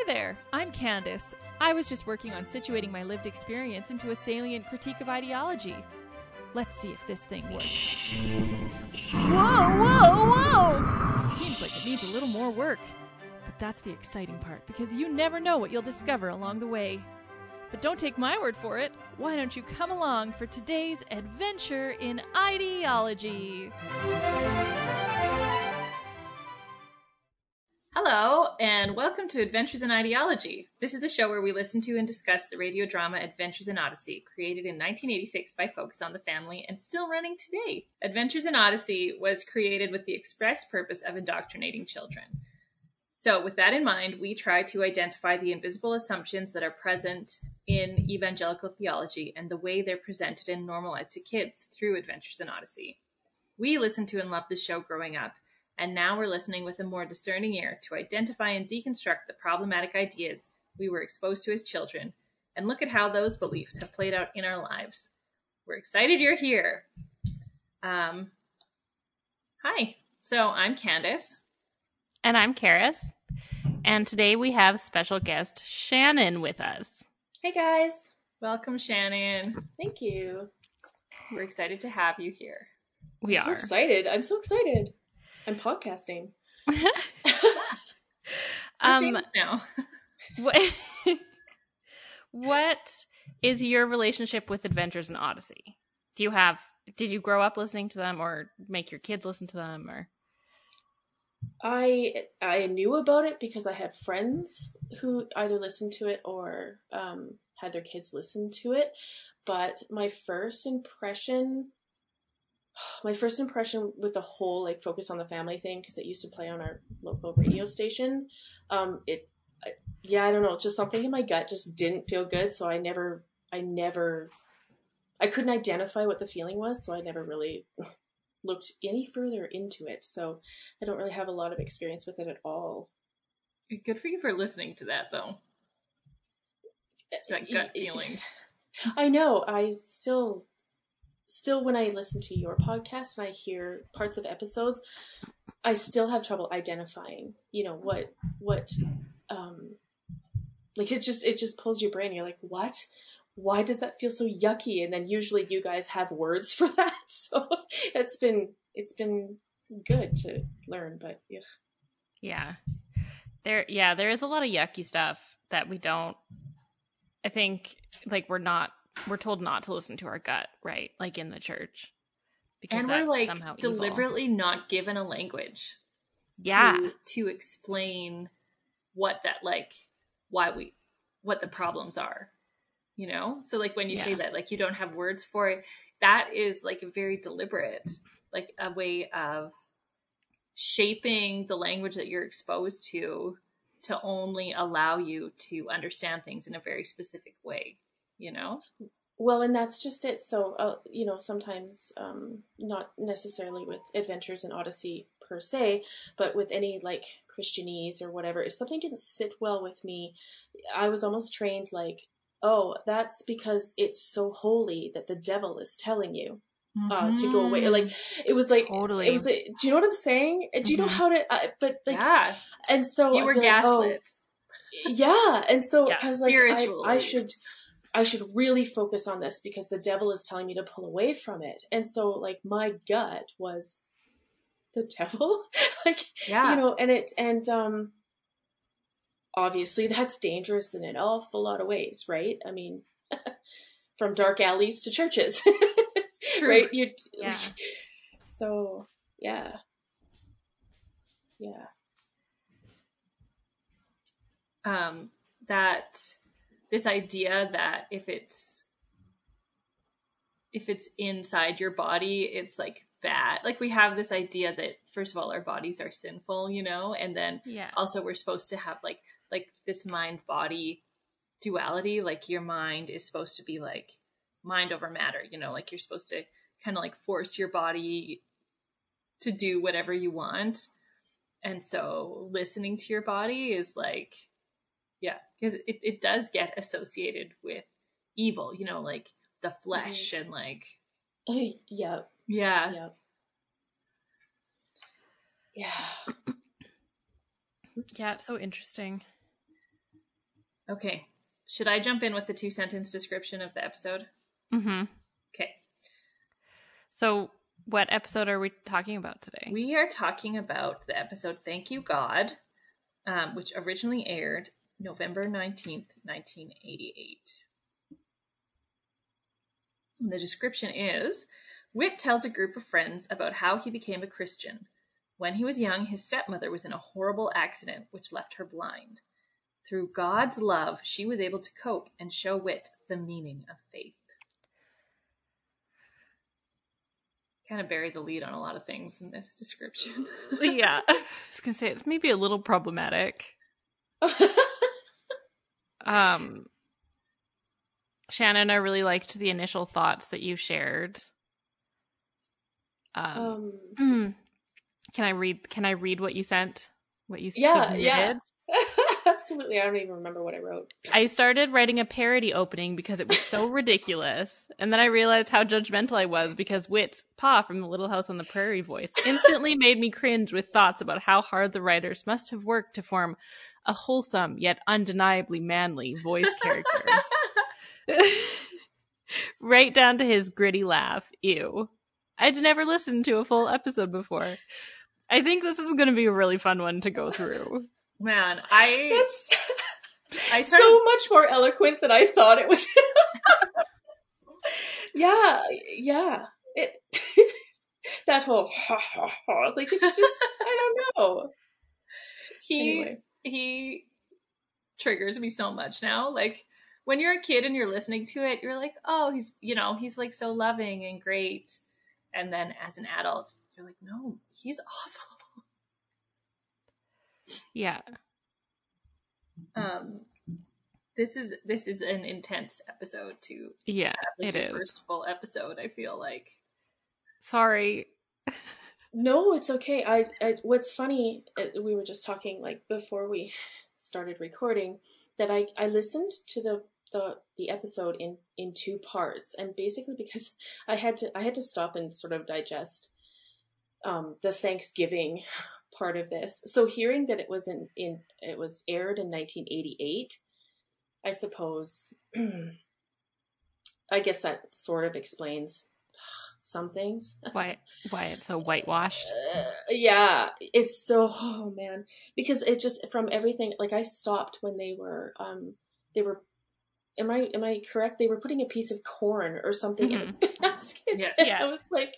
Hi there, I'm Candace. I was just working on situating my lived experience into a salient critique of ideology. Let's see if this thing works. Whoa, whoa, whoa! It seems like it needs a little more work. But that's the exciting part, because you never know what you'll discover along the way. But don't take my word for it. Why don't you come along for today's adventure in ideology? Hello, and welcome to Adventures in Ideology. This is a show where we listen to and discuss the radio drama Adventures in Odyssey, created in 1986 by Focus on the Family and still running today. Adventures in Odyssey was created with the express purpose of indoctrinating children. So, with that in mind, we try to identify the invisible assumptions that are present in evangelical theology and the way they're presented and normalized to kids through Adventures in Odyssey. We listened to and loved the show growing up, and now we're listening with a more discerning ear to identify and deconstruct the problematic ideas we were exposed to as children and look at how those beliefs have played out in our lives. We're excited you're here. Um, hi. So I'm Candace. And I'm Karis. And today we have special guest Shannon with us. Hey guys. Welcome, Shannon. Thank you. We're excited to have you here. We I'm so are. excited. I'm so excited. I'm podcasting. Um, um now, what, what is your relationship with Adventures in Odyssey? Do you have did you grow up listening to them or make your kids listen to them or I I knew about it because I had friends who either listened to it or um, had their kids listen to it. But my first impression, my first impression with the whole like focus on the family thing because it used to play on our local radio station. Um, it, I- yeah, I don't know, just something in my gut just didn't feel good. So I never, I never, I couldn't identify what the feeling was. So I never really looked any further into it. So I don't really have a lot of experience with it at all. good for you for listening to that, though. That gut feeling. I know. I still, still, when I listen to your podcast and I hear parts of episodes, I still have trouble identifying. You know what? What? Um, like it just it just pulls your brain. You're like, what? Why does that feel so yucky? And then usually you guys have words for that. So it's been it's been good to learn. But yeah. Yeah. There yeah, there is a lot of yucky stuff that we don't I think like we're not we're told not to listen to our gut, right? Like in the church. Because and we're like somehow evil. deliberately not given a language Yeah. to, to explain what that like why we what the problems are you know so like when you say that like you don't have words for it that is like a very deliberate like a way of shaping the language that you're exposed to to only allow you to understand things in a very specific way you know Well, and that's just it. So, uh, you know, sometimes, um, not necessarily with Adventures in Odyssey per se, but with any like Christianese or whatever, if something didn't sit well with me, I was almost trained like, oh, that's because it's so holy that the devil is telling you uh, to go away. Or, Like, it was like, Totally. it was. Like, do you know what I'm saying? Do you know Mhm. how to? Uh, but like, yeah and so you were be like, oh, gaslit yeah and so Yeah, i was like I. I should i should really focus on this because the devil is telling me to pull away from it. And so like my gut was the devil. Like yeah. you know and it and um obviously that's dangerous in an awful lot of ways right? I mean from dark alleys to churches. Right? You Yeah. so yeah. Yeah. Um, that this idea that if it's if it's inside your body, it's like bad. Like we have this idea that first of all, our bodies are sinful, you know, and then Yeah. also we're supposed to have like like this mind body duality. Like your mind is supposed to be like mind over matter, you know, like you're supposed to kind of like force your body to do whatever you want. And so listening to your body is like, yeah, because it, it does get associated with evil, you know, like the flesh and like, yeah yeah. yeah yeah Yeah, it's so interesting. Okay. Should I jump in with the two sentence description of the episode? Mm-hmm. Okay. So, what episode are we talking about today? We are talking about the episode Thank You God, um, which originally aired November 19th, 1988. And the description is Whit tells a group of friends about how he became a Christian. When he was young, his stepmother was in a horrible accident which left her blind. Through God's love, she was able to cope and show Whit the meaning of faith. Kind of buried the lead on a lot of things in this description. yeah, I was gonna say it's maybe a little problematic. Um, Shannon, I really liked the initial thoughts that you shared. Um, um, can I read? Can I read what you sent? What you Yeah, submitted? yeah. absolutely. I don't even remember what I wrote. I started writing a parody opening because it was so ridiculous, and then I realized how judgmental I was because Whit Pa from the Little House on the Prairie voice instantly made me cringe with thoughts about how hard the writers must have worked to form a wholesome yet undeniably manly voice character. right down to his gritty laugh. Ew. I'd never listened to a full episode before. I think this is going to be a really fun one to go through. Man, I That's I started so much more eloquent than I thought it was. yeah, yeah. It that whole ha like it's just I don't know. he Anyway. he triggers me so much now. Like when you're a kid and you're listening to it, you're like, oh, he's you know, he's like so loving and great. And then as an adult, you're like, no, he's awful. Yeah. Um this is this is an intense episode to Yeah, have this it your first full episode, I feel like. Sorry. No, it's okay. I, I what's funny, uh, we were just talking like before we started recording that I I listened to the the the episode in in two parts and basically because I had to I had to stop and sort of digest um the Thanksgiving part of this. So hearing that it was in in it was aired in 1988, I suppose I guess that sort of explains some things. Why why it's so whitewashed. Uh, yeah, it's so oh man, because it just from everything like I stopped when they were um they were am I am I correct? They were putting a piece of corn or something in a basket. Yes. Yeah. I was like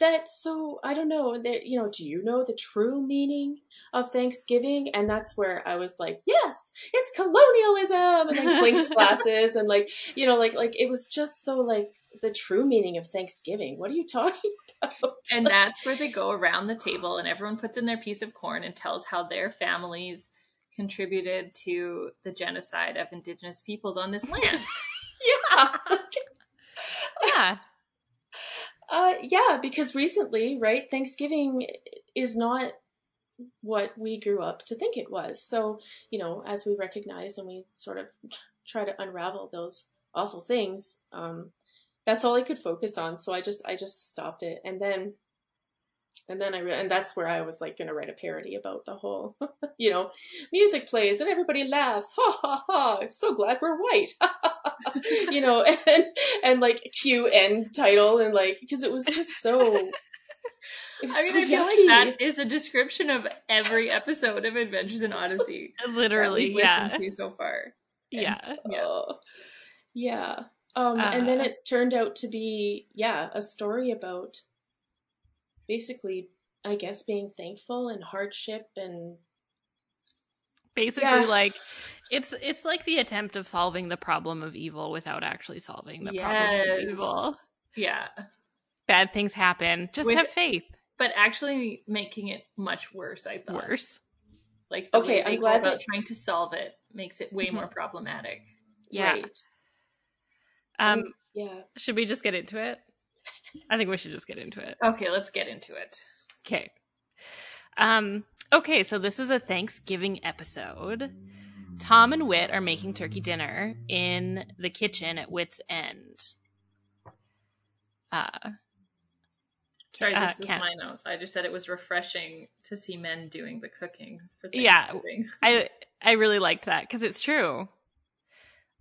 that's so I don't know that you know do you know the true meaning of Thanksgiving? And that's where I was like yes it's colonialism! And then clinks glasses and like you know like like it was just so like the true meaning of Thanksgiving. What are you talking about? And that's where they go around the table and everyone puts in their piece of corn and tells how their families contributed to the genocide of indigenous peoples on this land. yeah. Yeah. Uh, yeah, because recently, right, Thanksgiving is not what we grew up to think it was. So, you know, as we recognize and we sort of try to unravel those awful things, um, that's all I could focus on. So I just, I just stopped it. And then, and then I, re- and that's where I was like going to write a parody about the whole, you know, music plays and everybody laughs. Ha ha ha. So glad we're white. you know, and, and like cue end title and like, because it was just so, I mean, so I feel yucky. like that is a description of every episode of Adventures in Odyssey. Literally, yeah. so far. Yeah. Yeah. Oh, yeah. Um, and then Uh. it turned out to be, yeah, a story about basically, I guess, being thankful and hardship and Basically Yeah. like it's it's like the attempt of solving the problem of evil without actually solving the problem of evil. Yeah. Bad things happen. Just With- have faith. But actually making it much worse, I thought. Worse. Like Okay, I'm glad about that- trying to solve it makes it way Mhm. more problematic. Yeah. right. Um yeah. should we just get into it? I think we should just get into it. Okay, let's get into it. Okay. Um okay, so this is a Thanksgiving episode. Tom and Whit are making turkey dinner in the kitchen at Whit's End. Uh Sorry, Uh, this was Ken. my notes. I just said it was refreshing to see men doing the cooking for Yeah. I I really liked that because it's true.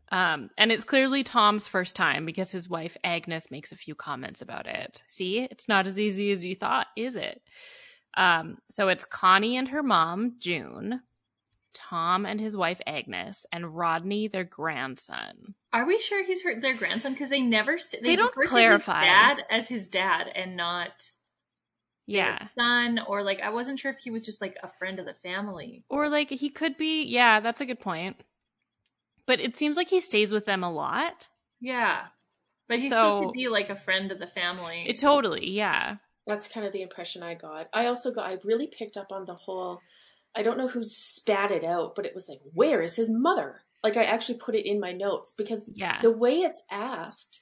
Um, and it's clearly Tom's first time because his wife Agnes makes a few comments about it. See, it's not as easy as you thought, is it? Um, so it's Connie and her mom, June, Tom and his wife Agnes, and Rodney, their grandson. Are we sure he's her, their grandson? Because they never s- They don't clarify. dad as his dad and not Yeah. son. Or like I wasn't sure if he was just like a friend of the family. Or like he could be, yeah, that's a good point. But it seems like he stays with them a lot. Yeah, but he So- still could be like a friend of the family. It totally, yeah. That's kind of the impression I got. I also got, I really picked up on the whole, I don't know who spat it out, but it was like, where is his mother? Like, I actually put it in my notes because Yeah. the way it's asked,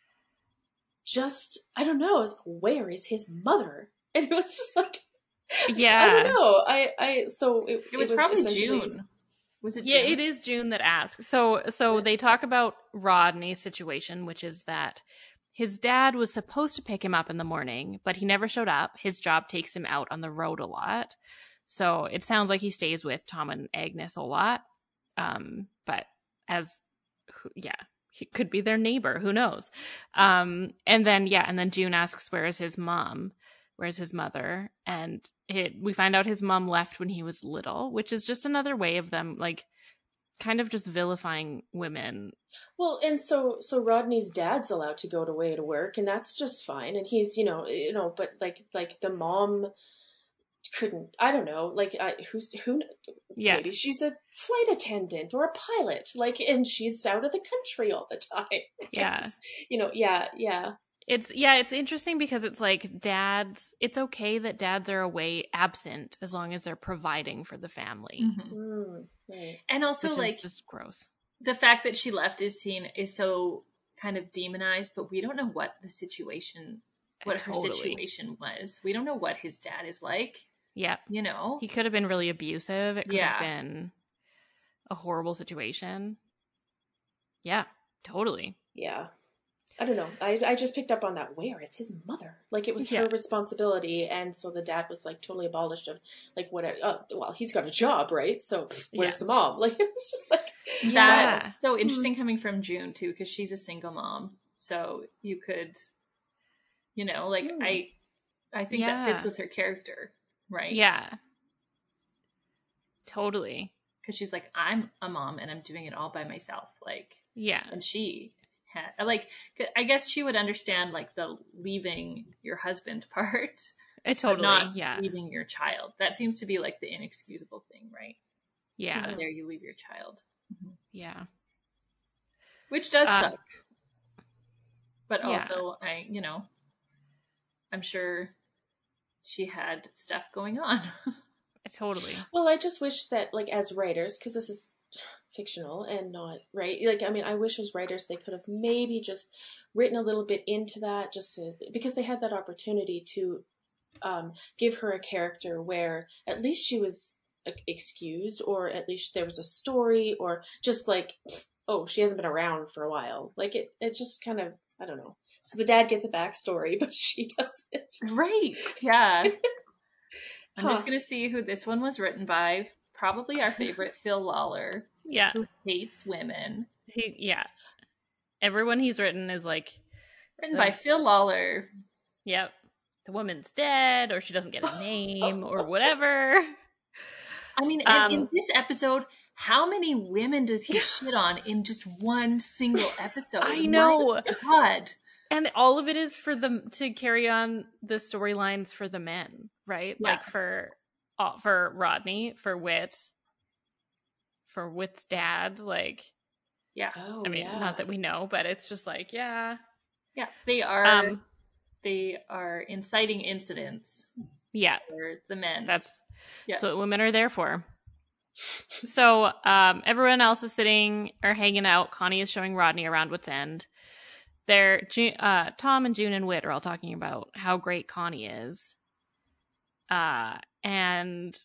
just, I don't know, is where is his mother? And it was just like, yeah. I don't know. I, I, so it, it was, probably essentially- June. Was it? Yeah, June? it is June that asks. So so they talk about Rodney's situation, which is that his dad was supposed to pick him up in the morning, but he never showed up. His job takes him out on the road a lot. So it sounds like he stays with Tom and Agnes a lot. Um, but as yeah, he could be their neighbor, who knows. Um, and then yeah, and then June asks where is his mom? Where's his mother? And it, we find out his mom left when he was little, which is just another way of them like kind of just vilifying women. Well, and so so Rodney's dad's allowed to go away to work, and that's just fine. And he's you know you know, but like like the mom couldn't. I don't know. Like I, who's who? Yeah. maybe she's a flight attendant or a pilot. Like, and she's out of the country all the time. Yeah. you know. Yeah, yeah. It's yeah, it's interesting because it's like dads. It's okay that dads are away absent as long as they're providing for the family, Mhm. Mm, right. And also, which like is just gross. the fact that she left is seen is so kind of demonized, but we don't know what the situation, what her situation was. We don't know what his dad is like. Yeah, You know, he could have been really abusive. It could Yeah. have been a horrible situation. Yeah, totally. Yeah. I don't know. I, I just picked up on that. Where is his mother? Like it was Yeah. her responsibility, and so the dad was like totally abolished of like what? Uh, well, he's got a job, right? So pff, where's Yeah. the mom? Like it was just like Yeah. that's so interesting coming from June too, because she's a single mom. So you could, you know, like Hmm. I, I think that fits with her character, right? Yeah, totally. because she's like, I'm a mom and I'm doing it all by myself. Like, Yeah, and she had like i guess she would understand like the leaving your husband part. It totally. not yeah, leaving your child. That seems to be like the inexcusable thing right? Yeah, how dare you leave your child. Yeah. which does Uh, suck. But yeah. also i you know i'm sure she had stuff going on. Totally. Well, I just wish that, like, as writers, because this is fictional and not right. Like, I mean, I wish as writers they could have maybe just written a little bit into that, just to because they had that opportunity to um, give her a character where at least she was excused, or at least there was a story, or just like, oh, she hasn't been around for a while. Like, it, it just kind of, I don't know. So the dad gets a backstory, but she doesn't. right yeah i'm Huh. just gonna see who this one was written by probably our favorite Phil Lollar Yeah. who hates women He yeah. Everyone he's written is like, written by Phil Lollar yep, the woman's dead or she doesn't get a name or whatever. I mean, and in Um, this episode, how many women does he shit on in just one single episode? I know. God. And all of it is for them to carry on the storylines for the men, right? Yeah. Like for uh, for Rodney, for Whit, for Whit's dad, like Yeah. Oh, I mean, yeah. not that we know, but it's just like, yeah. Yeah. They are Um they are inciting incidents yeah, for the men. That's Yeah. that's what women are there for. So um, everyone else is sitting or hanging out. Connie is showing Rodney around Whit's End. They're uh, Tom and June and Wit are all talking about how great Connie is. Uh, and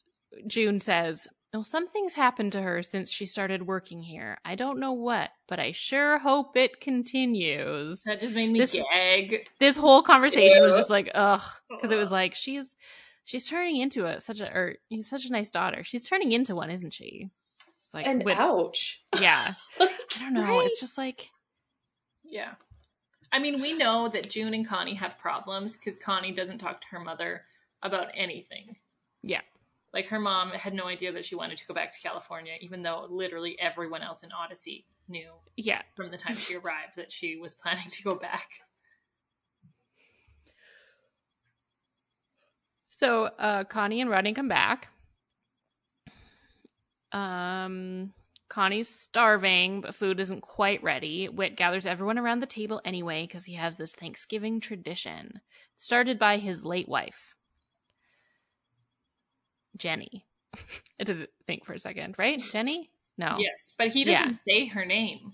June says, "Well, something's happened to her since she started working here. I don't know what, but I sure hope it continues." that just made me This- gag. this whole conversation was just like ugh because it was like she's she's turning into a such a or he's such a nice daughter she's turning into one isn't she it's like and with- ouch. yeah I don't know. Right? It's just like Yeah. I mean, we know that June and Connie have problems because Connie doesn't talk to her mother about anything. Yeah. Like her mom had no idea that she wanted to go back to California, even though literally everyone else in Odyssey knew yeah. from the time she arrived that she was planning to go back. So uh, Connie and Rodney come back. Um, Connie's starving, but food isn't quite ready. Whit gathers everyone around the table anyway because he has this Thanksgiving tradition started by his late wife, Jenny. I to think for a second, right? Jenny? No, Yes, but he doesn't say her name.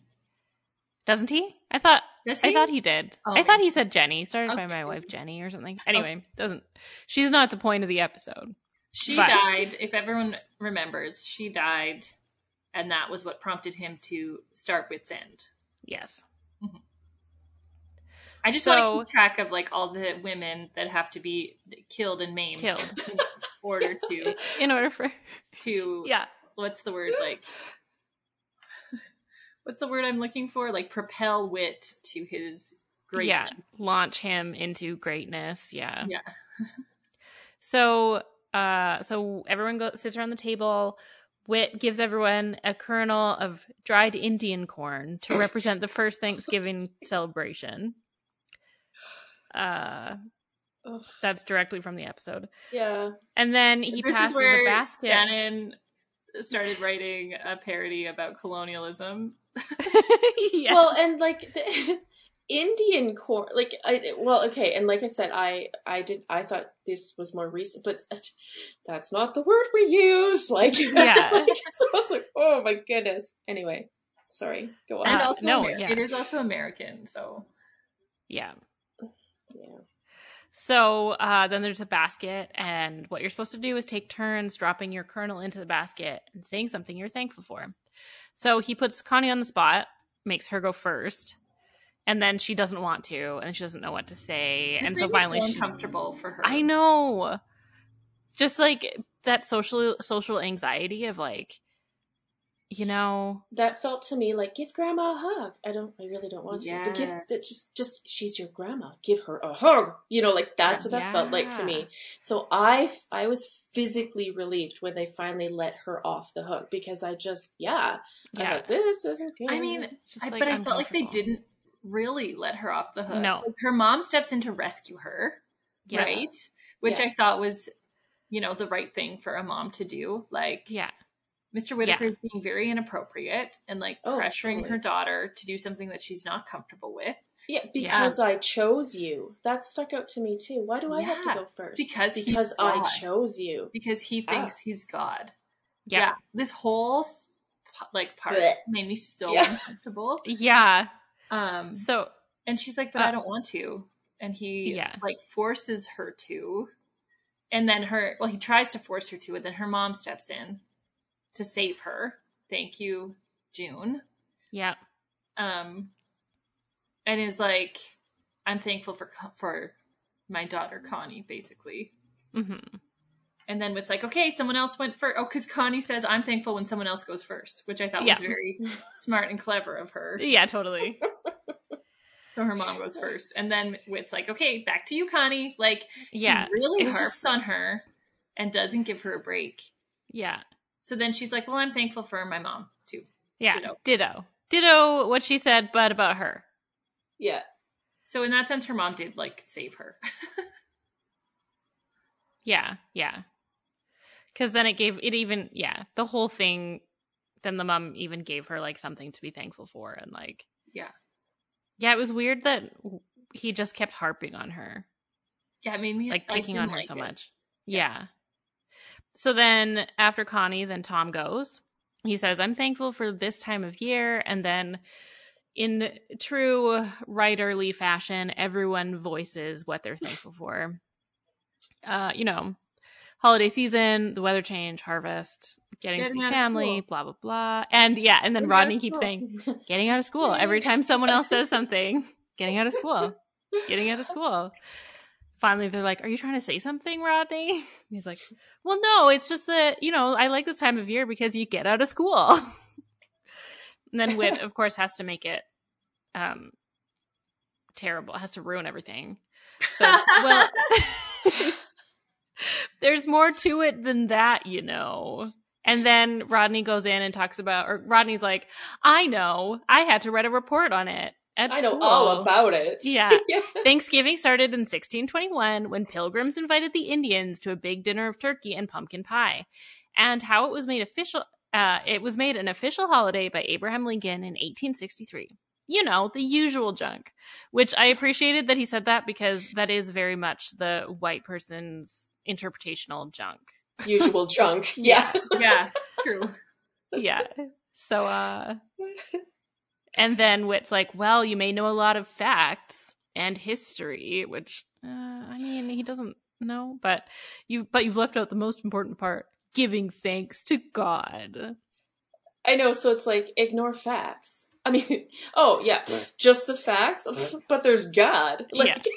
doesn't he? I thought Does I thought he did. Oh. I thought he said Jenny, started by my wife Jenny or something. Anyway, doesn't. She's not the point of the episode. She But- died, if everyone remembers, she died, and that was what prompted him to start Whit's End. Yes. Mm-hmm. I just So- want to keep track of like all the women that have to be killed and maimed Killed. order to In order for to yeah. what's the word like what's the word I'm looking for? Like propel Whit to his greatness. Yeah, launch him into greatness. Yeah. Yeah. So, uh, so everyone go, sits around the table. Whit gives everyone a kernel of dried Indian corn to represent the first Thanksgiving celebration. Uh, Ugh. that's directly from the episode. Yeah. And then he this passes a basket. Shannon started writing a parody about colonialism. yeah. Well, and like the Indian corn, like I well, okay, and like I said, I I did I thought this was more recent, but that's not the word we use. Like, Yeah. like, so I was like, oh my goodness. Anyway, sorry, go on. And also no, Amer- yeah. it is also American, so yeah. yeah. So uh, then there's a basket, and what you're supposed to do is take turns dropping your kernel into the basket and saying something you're thankful for. So he puts Connie on the spot, makes her go first, and then she doesn't want to, and she doesn't know what to say, this and so finally, so she, uncomfortable for her. I know, just like that social social anxiety of like, you know, That felt to me like give grandma a hug. I don't. I really don't want to. But give Yes. that just just she's your grandma. Give her a hug. You know, like that's what that felt like to me. So I I was physically relieved when they finally let her off the hook because I just yeah I yeah, thought this isn't good. I mean, just I, like but I felt like they didn't really let her off the hook. No. Like, her mom steps in to rescue her, Yeah. right? Which Yeah. I thought was, you know, the right thing for a mom to do. Like, Yeah, Mr. Whittaker is being very inappropriate and like Oh, pressuring totally. her daughter to do something that she's not comfortable with yeah because I chose you. That stuck out to me too. Why do I have to go first? because he's because I God. chose you. because he Ah. thinks he's God. yeah, This whole like part Blech. made me so Yeah. uncomfortable. yeah. Um, So And she's like, but Uh, I don't want to. And he Yeah. like forces her to. And then her well, he tries to force her to, and then her mom steps in to save her. Thank you, June. yeah, Um and is like, I'm thankful for for my daughter Connie, basically. hmm And then it's like, okay, someone else went first. Oh, because Connie says, I'm thankful when someone else goes first, which I thought was very smart and clever of her. yeah, totally. So her mom goes first. And then it's like, okay, back to you, Connie. Like, Yeah, he really harps on her and doesn't give her a break. yeah, So then she's like, well, I'm thankful for my mom, too. yeah. Ditto. Ditto. Ditto. What she said, but about her. Yeah. So in that sense, her mom did, like, save her. Yeah, yeah. Because then it gave it even yeah the whole thing. Then the mom even gave her like something to be thankful for, and like Yeah. yeah. It was weird that he just kept harping on her, yeah, it made me like picking on her like so it. much. Yeah. So then after Connie, then Tom goes. He says, "I'm thankful for this time of year," and then. In true writerly fashion, everyone voices what they're thankful for. Uh, you know, holiday season, the weather change, harvest, getting, Getting to see family, blah blah blah. And yeah, and then Getting Rodney keeps saying, getting out of school. Every time someone else says something, getting out of school. Getting out of school. Finally they're like, Are you trying to say something, Rodney? And he's like, Well no, it's just that, you know, I like this time of year because you get out of school. And then Whit, of course, has to make it um terrible. Has to ruin everything. So well, there's more to it than that, you know. And then Rodney goes in and talks about, or Rodney's like, I know, I had to write a report on it. At I know all about it. Yeah. yeah. Thanksgiving started in 1621 when pilgrims invited the Indians to a big dinner of turkey and pumpkin pie, and how it was made official. Uh, it was made an official holiday by Abraham Lincoln in 1863. You know, the usual junk, which I appreciated that he said that because that is very much the white person's interpretational junk. Usual junk. Yeah. Yeah, true. Yeah. So, uh, and then Whit's like, well, you may know a lot of facts and history, which, uh, I mean, he doesn't know, but you, but you've left out the most important part giving thanks to God. I know. So it's like ignore facts. I mean, oh yeah, just the facts, but there's God. Like, Yeah.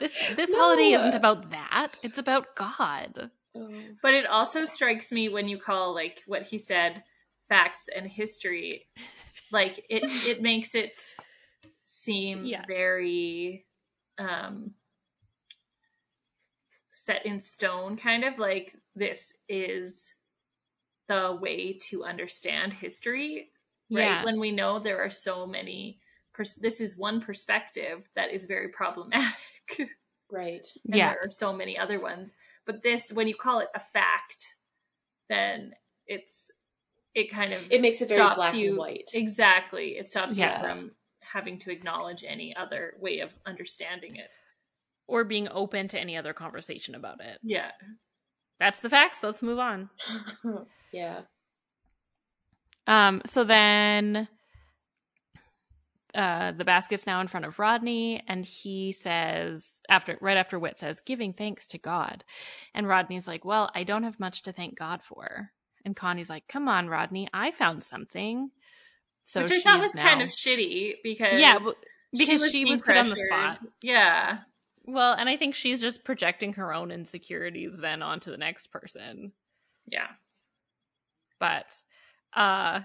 This, this No. holiday isn't about that. It's about God. Oh. But it also strikes me when you call like what he said facts and history, like it it makes it seem Yeah. very um set in stone kind of like this is the way to understand history right Yeah. when we know there are so many pers- this is one perspective that is very problematic right. and yeah. there are so many other ones but this when you call it a fact then it's it kind of It makes it very black you and white. exactly it stops Yeah. you from having to acknowledge any other way of understanding it Or being open to any other conversation about it. yeah That's the facts. Let's move on. yeah. Um, so then uh the basket's now in front of Rodney and he says after right after Whit says giving thanks to God. And Rodney's like, "Well, I don't have much to thank God for." And Connie's like, "Come on, Rodney, I found something." So which i she's thought was now kind of shitty because Yeah, because she being was put on the spot. yeah Well, and I think she's just projecting her own insecurities then onto the next person. yeah But uh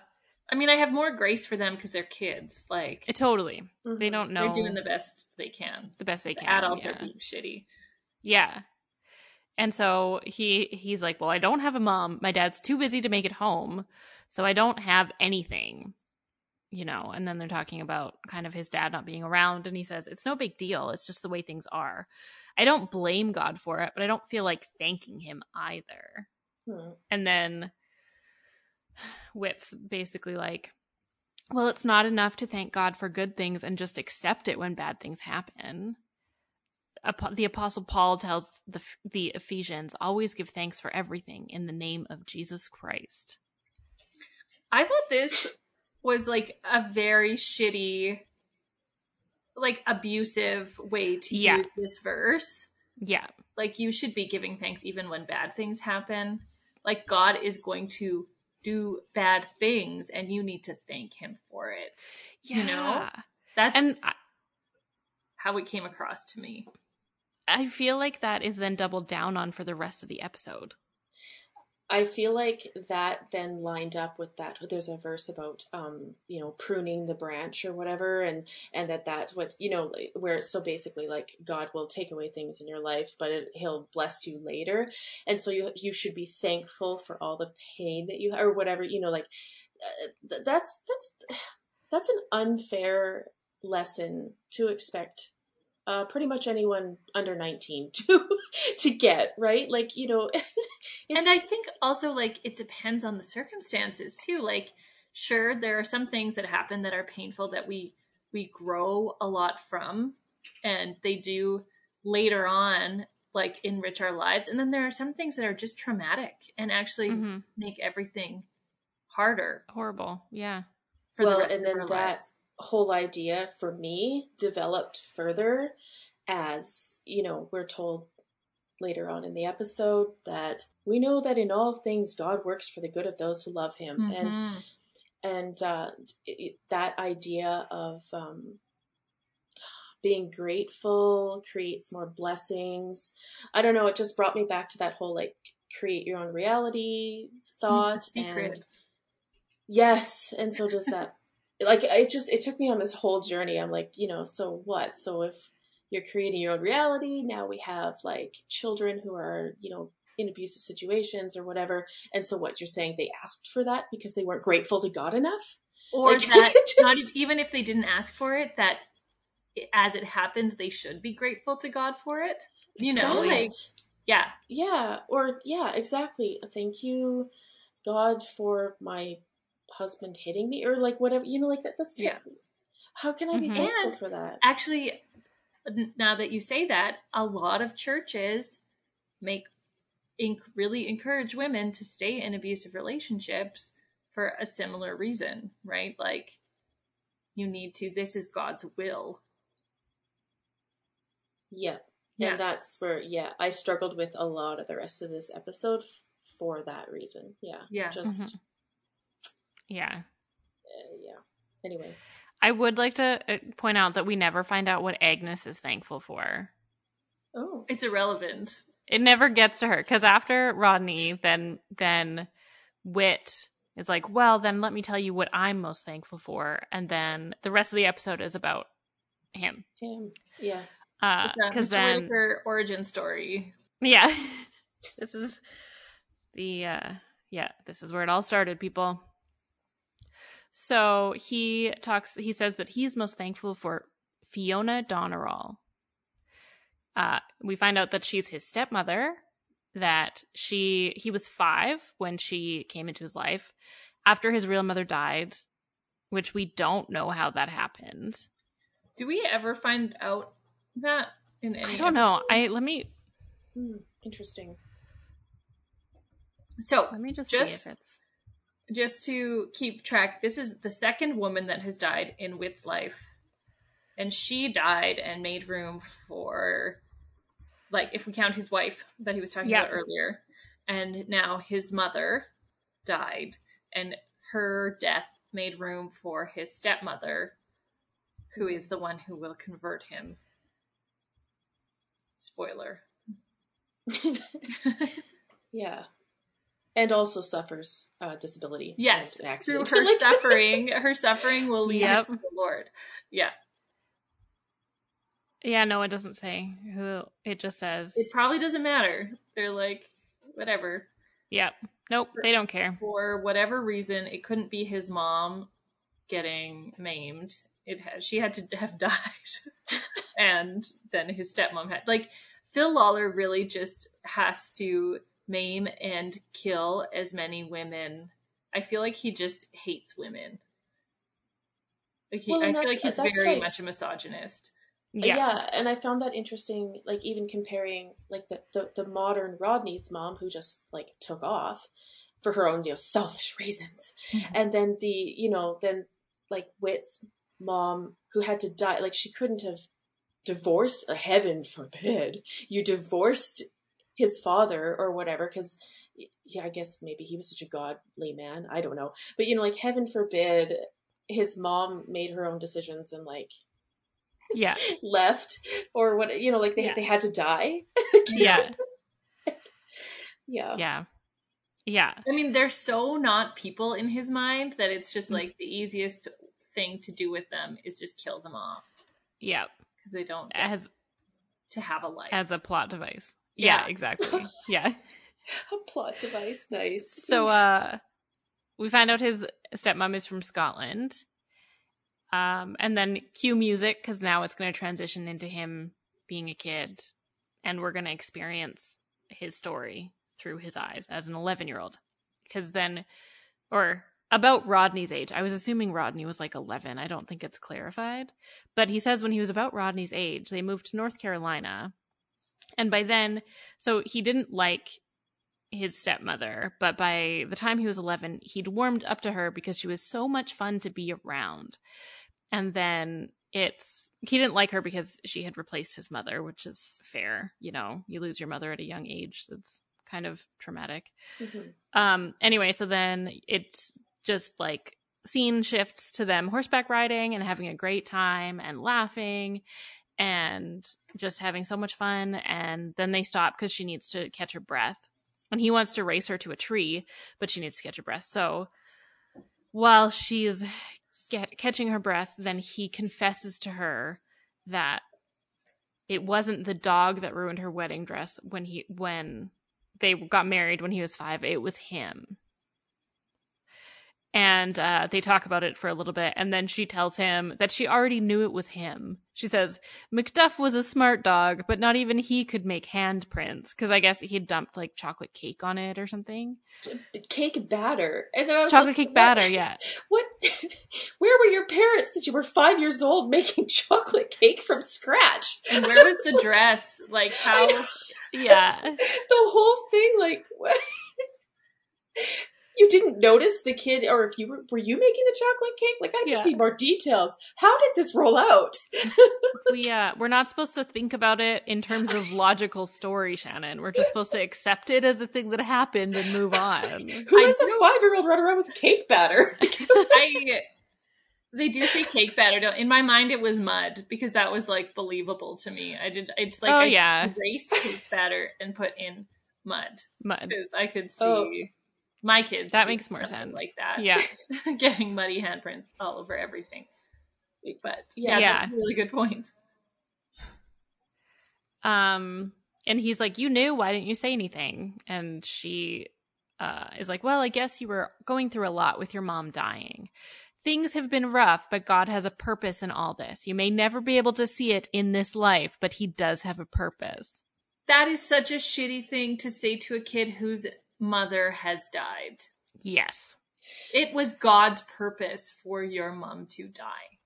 i mean i have more grace for them because they're kids like it, totally. They Mhm. don't know they're doing the best they can the best they the can. adults yeah. are being shitty Yeah. And so he he's like, "Well, I don't have a mom. My dad's too busy to make it home, so I don't have anything." You know, and then they're talking about kind of his dad not being around and he says, "It's no big deal. It's just the way things are. I don't blame God for it, but I don't feel like thanking him either." Hmm. And then Whit's basically like, well, it's not enough to thank God for good things and just accept it when bad things happen. The Apostle Paul tells the, the Ephesians, always give thanks for everything in the name of Jesus Christ. I thought this was like a very shitty, like abusive way to Yeah. use this verse. Yeah. Like you should be giving thanks even when bad things happen. Like God is going to do bad things and you need to thank him for it. Yeah. You know? That's And I, how it came across to me. I feel like that is then doubled down on for the rest of the episode. I feel like that then lined up with that. There's a verse about, um, you know, pruning the branch or whatever, and and that that's what you know, where it's so basically like God will take away things in your life, but it, He'll bless you later, and so you you should be thankful for all the pain that you or whatever you know, like uh, that's that's that's an unfair lesson to expect uh, pretty much anyone under 19 to to get right like you know and I think also like it depends on the circumstances too. Like, sure, there are some things that happen that are painful that we we grow a lot from, and they do later on like enrich our lives. And then there are some things that are just traumatic and actually hmm make everything harder Horrible. Yeah. for Well, the rest and of then our that- lives. Whole idea for me developed further as you know we're told later on in the episode that we know that in all things god works for the good of those who love him and Mhm. and uh, it, that idea of um, being grateful creates more blessings i don't know it just brought me back to that whole like create your own reality thought secret. and Yes, and so does that. Like it just it took me on this whole journey. I'm like, you know, so what? So if you're creating your own reality, now we have like children who are, you know, in abusive situations or whatever. And so what you're saying they asked for that because they weren't grateful to God enough? Or Like, that just- not even if they didn't ask for it, that as it happens, they should be grateful to God for it. You know, Right. like yeah, Yeah, or yeah, exactly. Thank you, God, for my husband hitting me, or like whatever. You know, like that. That's Yeah. How can I be Mhm. thankful And- for that? actually now that you say that a lot of churches make inc- really encourage women to stay in abusive relationships for a similar reason right like you need to this is god's will Yeah, Yeah. and that's where yeah, I struggled with a lot of the rest of this episode f- for that reason. Yeah, Yeah. just Mhm. Yeah. uh, yeah. Anyway, I would like to uh, point out that we never find out what Agnes is thankful for. oh, it's irrelevant It never gets to her because after Rodney, then then Whit is like, well, then let me tell you what I'm most thankful for, and then the rest of the episode is about him. him. Yeah, Because It's a because Mr. then Whittaker origin story Yeah. this is the uh yeah, this is where it all started, people. So he talks he says that he's most thankful for Fiona Donneral. Uh we find out that she's his stepmother, that she he was 5 when she came into his life after his real mother died, which we don't know how that happened. do we ever find out that in any I don't know. I let me Hmm, interesting. so let me just, Just- see if it's just to keep track, this is the second woman that has died in Whit's life. And she died and made room for, like, if we count his wife that he was talking Yeah. about earlier. And now his mother died, and her death made room for his stepmother, who is the one who will convert him. Spoiler. yeah, and also suffers uh, disability. Yes, and through her suffering, her suffering will lead Yep. to the Lord. Yeah. Yeah, no, it doesn't say who. It just says, It probably doesn't matter. They're like, whatever. "Yep, nope, they don't care." For whatever reason, it couldn't be his mom getting maimed. It had, she had to have died, and then his stepmom had like Phil Lollar really just has to maim and kill as many women. I feel like he just hates women. Like he, Well, I feel like he's very much a misogynist. Yeah, yeah. and I found that interesting. Like even comparing like the, the the modern Rodney's mom, who just like took off for her own you know selfish reasons, Mhm. and then the you know then like Whit's mom who had to die. Like she couldn't have divorced. Uh, heaven forbid you divorced his father or whatever because. Yeah, I guess maybe he was such a godly man. I don't know. But you know, like heaven forbid his mom made her own decisions and like yeah, left or what you know like they Yeah. they had to die yeah, yeah yeah, yeah. I mean, they're so not people in his mind that it's just mm-hmm. like the easiest thing to do with them is just kill them off yeah. because they don't get As to have a life. as a plot device. Yeah, Yeah. exactly. Yeah. a plot device nice So uh we find out his stepmom is from Scotland. Um and then cue music cuz now it's going to transition into him being a kid and we're going to experience his story through his eyes as an 11-year-old. Cuz then or about Rodney's age. I was assuming Rodney was like 11. I don't think it's clarified. But he says when he was about Rodney's age, they moved to North Carolina. And by then, so he didn't like his stepmother, but by the time he was 11, he'd warmed up to her because she was so much fun to be around. And then it's he didn't like her because she had replaced his mother, which is fair. You know, you lose your mother at a young age. That's kind of traumatic. Mhm. Um anyway, so then it's just like scene shifts to them horseback riding and having a great time and laughing and just having so much fun and then they stop because she needs to catch her breath and he wants to race her to a tree but she needs to catch her breath so while she's get, catching her breath, then he confesses to her that it wasn't the dog that ruined her wedding dress when he when they got married when he was five. It was him. And uh, they talk about it for a little bit, and then she tells him that she already knew it was him. She says Macduff was a smart dog, but not even he could make handprints because I guess he dumped like chocolate cake on it or something. Cake batter, and then I was Chocolate like, cake what- batter, yeah. What? Where were your parents that you were five years old making chocolate cake from scratch? And where was the dress? Like how? Yeah. the whole thing, like, what? You didn't notice the kid, or if you were, were you making the chocolate cake? Like, I just Yeah. need more details. How did this roll out? we uh we're not supposed to think about it in terms of logical story, Shannon. We're just supposed to accept it as a thing that happened and move on. Who lets a five year old run around with cake batter? I they do say cake batter. Don't in my mind it was mud because that was like believable to me. I did. It's like oh I yeah, erased cake batter and put in mud mud. because I could see Oh. My kids. That makes more sense. Like that. Yeah. getting muddy handprints all over everything. But yeah, Yeah. that's a really good point. Um, and he's like, "You knew. Why didn't you say anything?" And she uh, is like, "Well, I guess you were going through a lot with your mom dying. Things have been rough, but God has a purpose in all this. You may never be able to see it in this life, but He does have a purpose." That is such a shitty thing to say to a kid whose mother has died. Yes. It was God's purpose for your mom to die.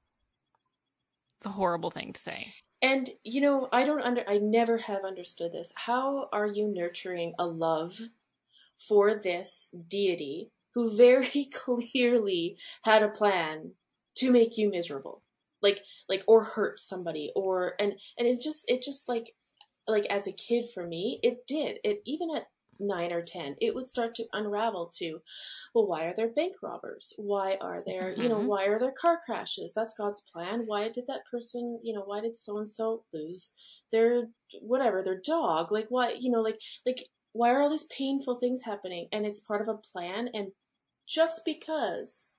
It's a horrible thing to say. And you know, I don't under I never have understood this. How are you nurturing a love for this deity who very clearly had a plan to make you miserable? Like like or hurt somebody or and and it just it just like like as a kid for me, it did. It even at nine or ten, it would start to unravel to, well, why are there bank robbers? Why are there, you know, Mhm. why are there car crashes? That's God's plan. Why did that person, you know, why did so and so lose their whatever, their dog? Like why, you know, like like why are all these painful things happening? And it's part of a plan and just because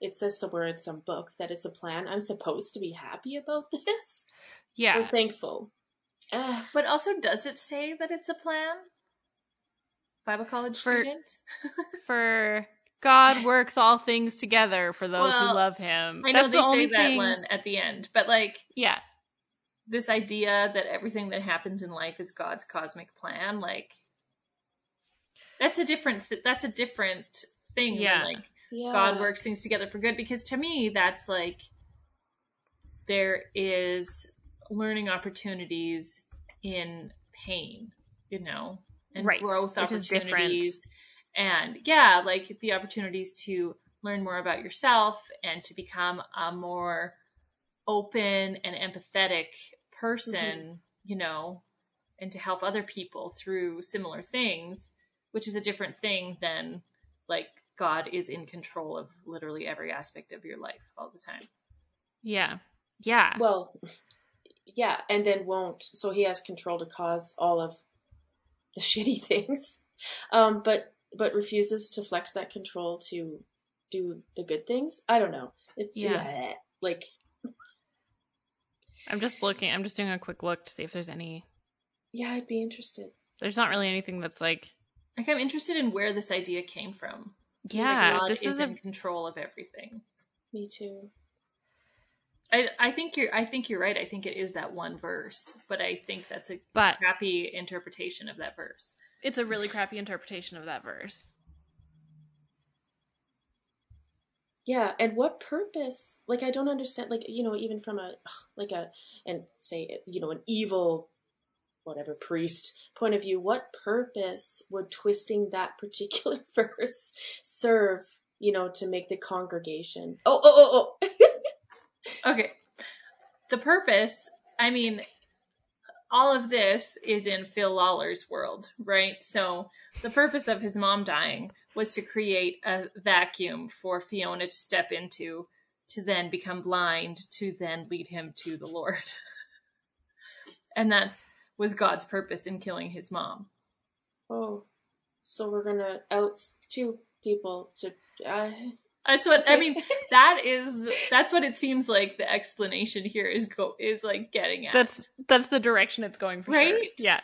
it says somewhere in some book that it's a plan, I'm supposed to be happy about this Yeah. or thankful. Uh, But also, does it say that it's a plan? Bible college For- student? for God works all things together for those who love Him. I know That's they the say only that thing. one at the end, but like Yeah. this idea that everything that happens in life is God's cosmic plan, like that's a different th- that's a different thing Yeah. than like yeah. God works things together for good because to me that's like there is learning opportunities in pain, you know, and Right, growth which opportunities and yeah, like the opportunities to learn more about yourself and to become a more open and empathetic person, Mm-hmm. you know, and to help other people through similar things, which is a different thing than like God is in control of literally every aspect of your life all the time. Yeah. Yeah. Well, yeah, and then won't. So he has control to cause all of the shitty things, um, but but refuses to flex that control to do the good things. I don't know. It's Yeah. yeah, like I'm just looking. I'm just doing a quick look to see if there's any. yeah, I'd be interested. There's not really anything that's like. Like I'm interested in where this idea came from. Because Yeah. God This is is in control of everything. Me too. I, I think you're I think you're right. I think it is that one verse, but I think that's a But crappy interpretation of that verse. it's a really crappy interpretation of that verse. Yeah, and what purpose? Like I don't understand. Like you know, even from a like a and say you know an evil, whatever priest point of view, what purpose would twisting that particular verse serve? You know, to make the congregation. Oh, oh, oh, oh. Okay. The purpose, I mean, all of this is in Phil Lollar's world, right? So the purpose of his mom dying was to create a vacuum for Fiona to step into, to then become blind, to then lead him to the Lord. and that's was God's purpose in killing his mom. oh. So we're gonna out two people to. I That's what I mean. That is that's what it seems like. The explanation here is go is like getting at. That's that's the direction it's going for sure. Right? Yeah.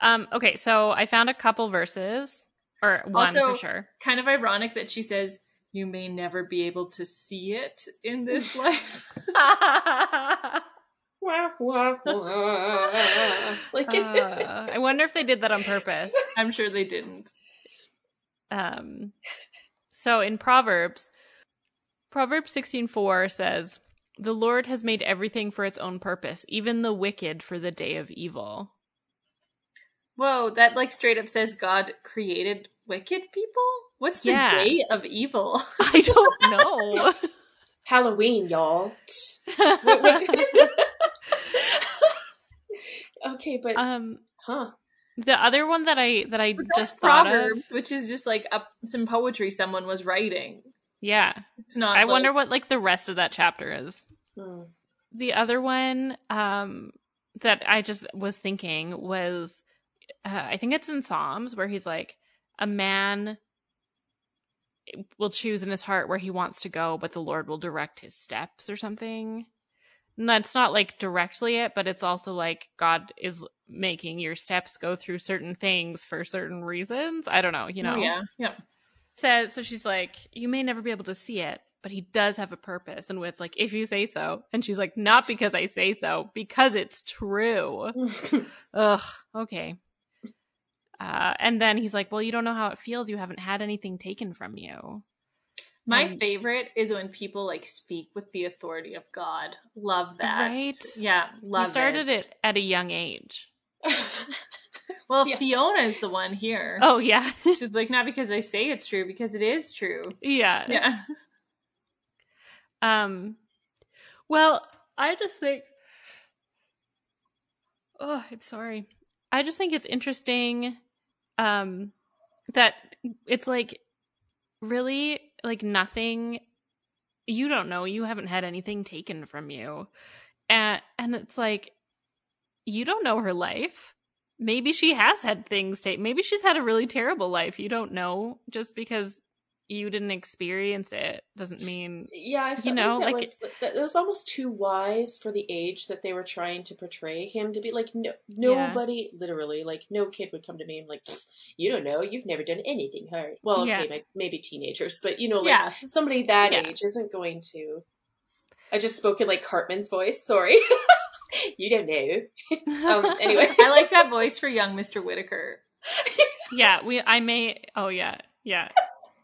Um. Okay. So I found a couple verses, or one Also- for sure. kind of ironic that she says you may never be able to see it in this life. Wah, wah, wah. like Uh, I wonder if they did that on purpose. I'm sure they didn't. Um, so in Proverbs, Proverbs sixteen four says, "The Lord has made everything for its own purpose, even the wicked for the day of evil." Whoa, that like straight up says God created wicked people? What's the Yeah. day of evil? I don't know. Halloween, y'all. okay, but um, huh? The other one that I that I But just thought Proverbs, of, which is just like up some poetry someone was writing. yeah. It's not. I like- wonder what like the rest of that chapter is. Hmm. The other one um that I just was thinking was uh, I think it's in Psalms where he's like a man will choose in his heart where he wants to go but the Lord will direct his steps or something. That's not like directly it, but it's also like God is making your steps go through certain things for certain reasons. I don't know, you know? Oh, yeah, yeah. says so she's like you may never be able to see it but he does have a purpose. And it's like if you say so. And she's like not because i say so because it's true. Ugh. Okay. Uh, and then he's like well you don't know how it feels. You haven't had anything taken from you My Um, favorite is when people like speak with the authority of God. Love that. Right? Yeah, love he started it. it. at a young age Well, Yeah. Fiona is the one here. oh yeah She's like, not because I say it's true, because it is true. yeah Yeah. Um, well, I just think. Oh, I'm sorry. I just think it's interesting, um, that it's like really like nothing. You don't know. You haven't had anything taken from you, and and it's like you don't know her life. Maybe she has had things taken. Maybe she's had a really terrible life. You don't know just because you didn't experience it doesn't mean Yeah, I You know, like that like- was that, that was almost too wise for the age that they were trying to portray him to be. Like no, nobody, literally, like no kid would come to me and like, you don't know, you've never done anything hard. Well, okay, Yeah. like, maybe teenagers, but you know, like Yeah. somebody that Yeah. age isn't going to. I just spoke in like Cartman's voice. Sorry, you don't know. Um, anyway. I like that voice for young Mr. Whittaker. yeah we i may oh yeah yeah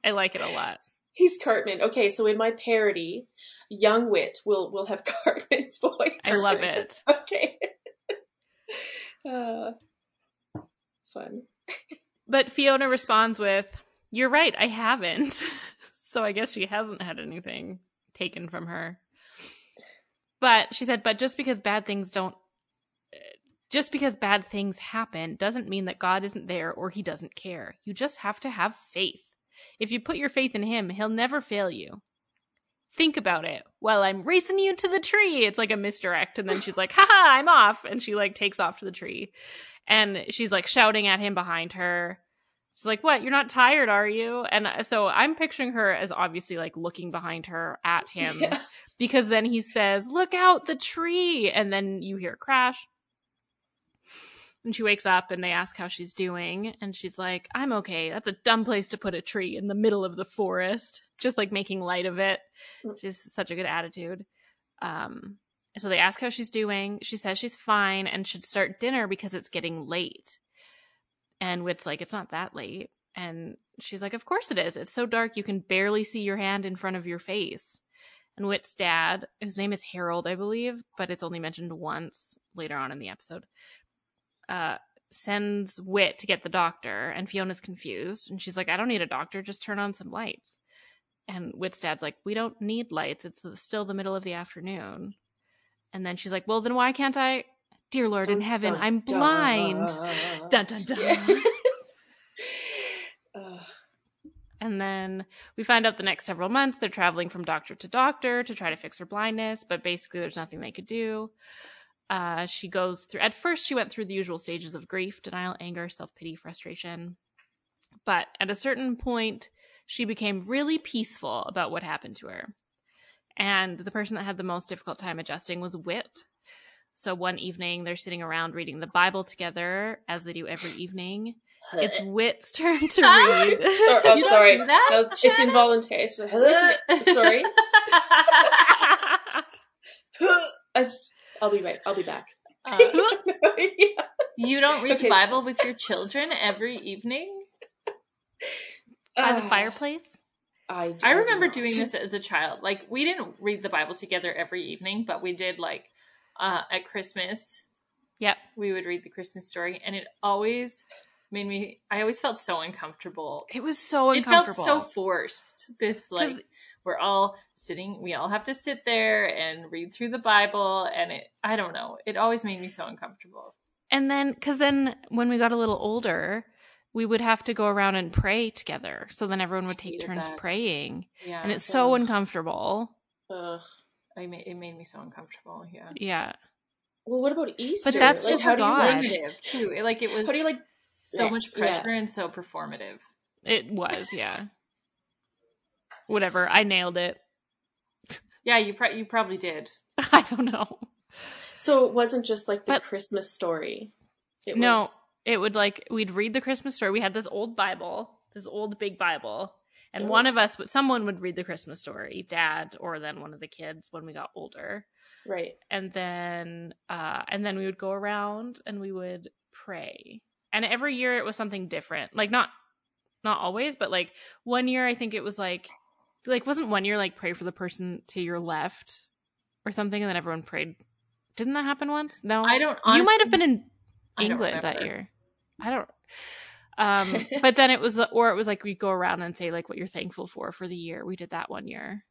i like it a lot He's Cartman. Okay, so in my parody, young Whit will will have Cartman's voice. i love it Okay. uh, fun. but fiona responds with you're right i haven't so i guess she hasn't had anything taken from her but she said but just because bad things don't just because bad things happen doesn't mean that god isn't there or he doesn't care you just have to have faith if you put your faith in him he'll never fail you think about it. Well, I'm racing you to the tree. It's like a misdirect. And then she's like, haha, I'm off. And she like takes off to the tree. And she's like shouting at him behind her. She's like, what? You're not tired, are you? And uh, so I'm picturing her as obviously like looking behind her at him Yeah. because then he says, look out the tree. And then you hear a crash. And she wakes up and they ask how she's doing. And she's like, I'm okay. That's a dumb place to put a tree in the middle of the forest. Just like making light of it. She's such a good attitude. Um, so they ask how she's doing. She says she's fine and should start dinner because it's getting late. And Whit's like, it's not that late. And she's like, of course it is. It's so dark you can barely see your hand in front of your face. And Whit's dad, whose name is Harold, I believe, but it's only mentioned once later on in the episode, uh, sends Whit to get the doctor. And Fiona's confused. And she's like, I don't need a doctor. Just turn on some lights. And Whit's dad's like, we don't need lights. It's still the middle of the afternoon. And then she's like, well, then why can't I? Dear Lord in heaven, I'm blind. Dun dun dun. Yeah. Uh, And then we find out the next several months they're traveling from doctor to doctor to try to fix her blindness, but basically there's nothing they could do. Uh, she goes through, at first, she went through the usual stages of grief, denial, anger, self pity, frustration. But at a certain point, she became really peaceful about what happened to her. And the person that had the most difficult time adjusting was Whit. So one evening they're sitting around reading the Bible together, as they do every evening. It's Whit's turn to read. Sorry, I'm You don't sorry. do that, That was- it's involuntary. It's just- sorry. I just- I'll be right. I'll be back. Uh, Yeah. you don't read Okay. the Bible with your children every evening? By the Ah, fireplace. I, I do remember not. doing this as a child. Like we didn't read the Bible together every evening, but we did like uh at Christmas Yep. we would read the Christmas story and it always made me I always felt so uncomfortable. It was so It felt uncomfortable. so forced. This like we're all sitting we all have to sit there and read through the Bible and it I don't know. It always made me so uncomfortable. And then, because then when we got a little older, we would have to go around and pray together. So then everyone would take turns that. praying. Yeah. And it's so Ugh. uncomfortable. Ugh. I made, it made me so uncomfortable. Yeah. Yeah. Well, what about Easter? But that's like, just how do you God. like? Too. It, like it was How do you like? so Yeah, much yeah. pressure and so performative. It was, yeah. Whatever. I nailed it. Yeah, you pro- you probably did. I don't know. So it wasn't just like the But- Christmas story. It No, was, it would like, we'd read the Christmas story. We had this old Bible, this old big Bible. And Oh. one of us, but someone would read the Christmas story, dad, or then one of the kids when we got older. right. and then uh and then we would go around and we would pray and every year it was something different like not not always but like one year i think it was like like wasn't one year like pray for the person to your left or something and then everyone prayed didn't that happen once no I don't. you might have been in england that year i don't um but then it was or it was like we go around and say like what you're thankful for for the year we did that one year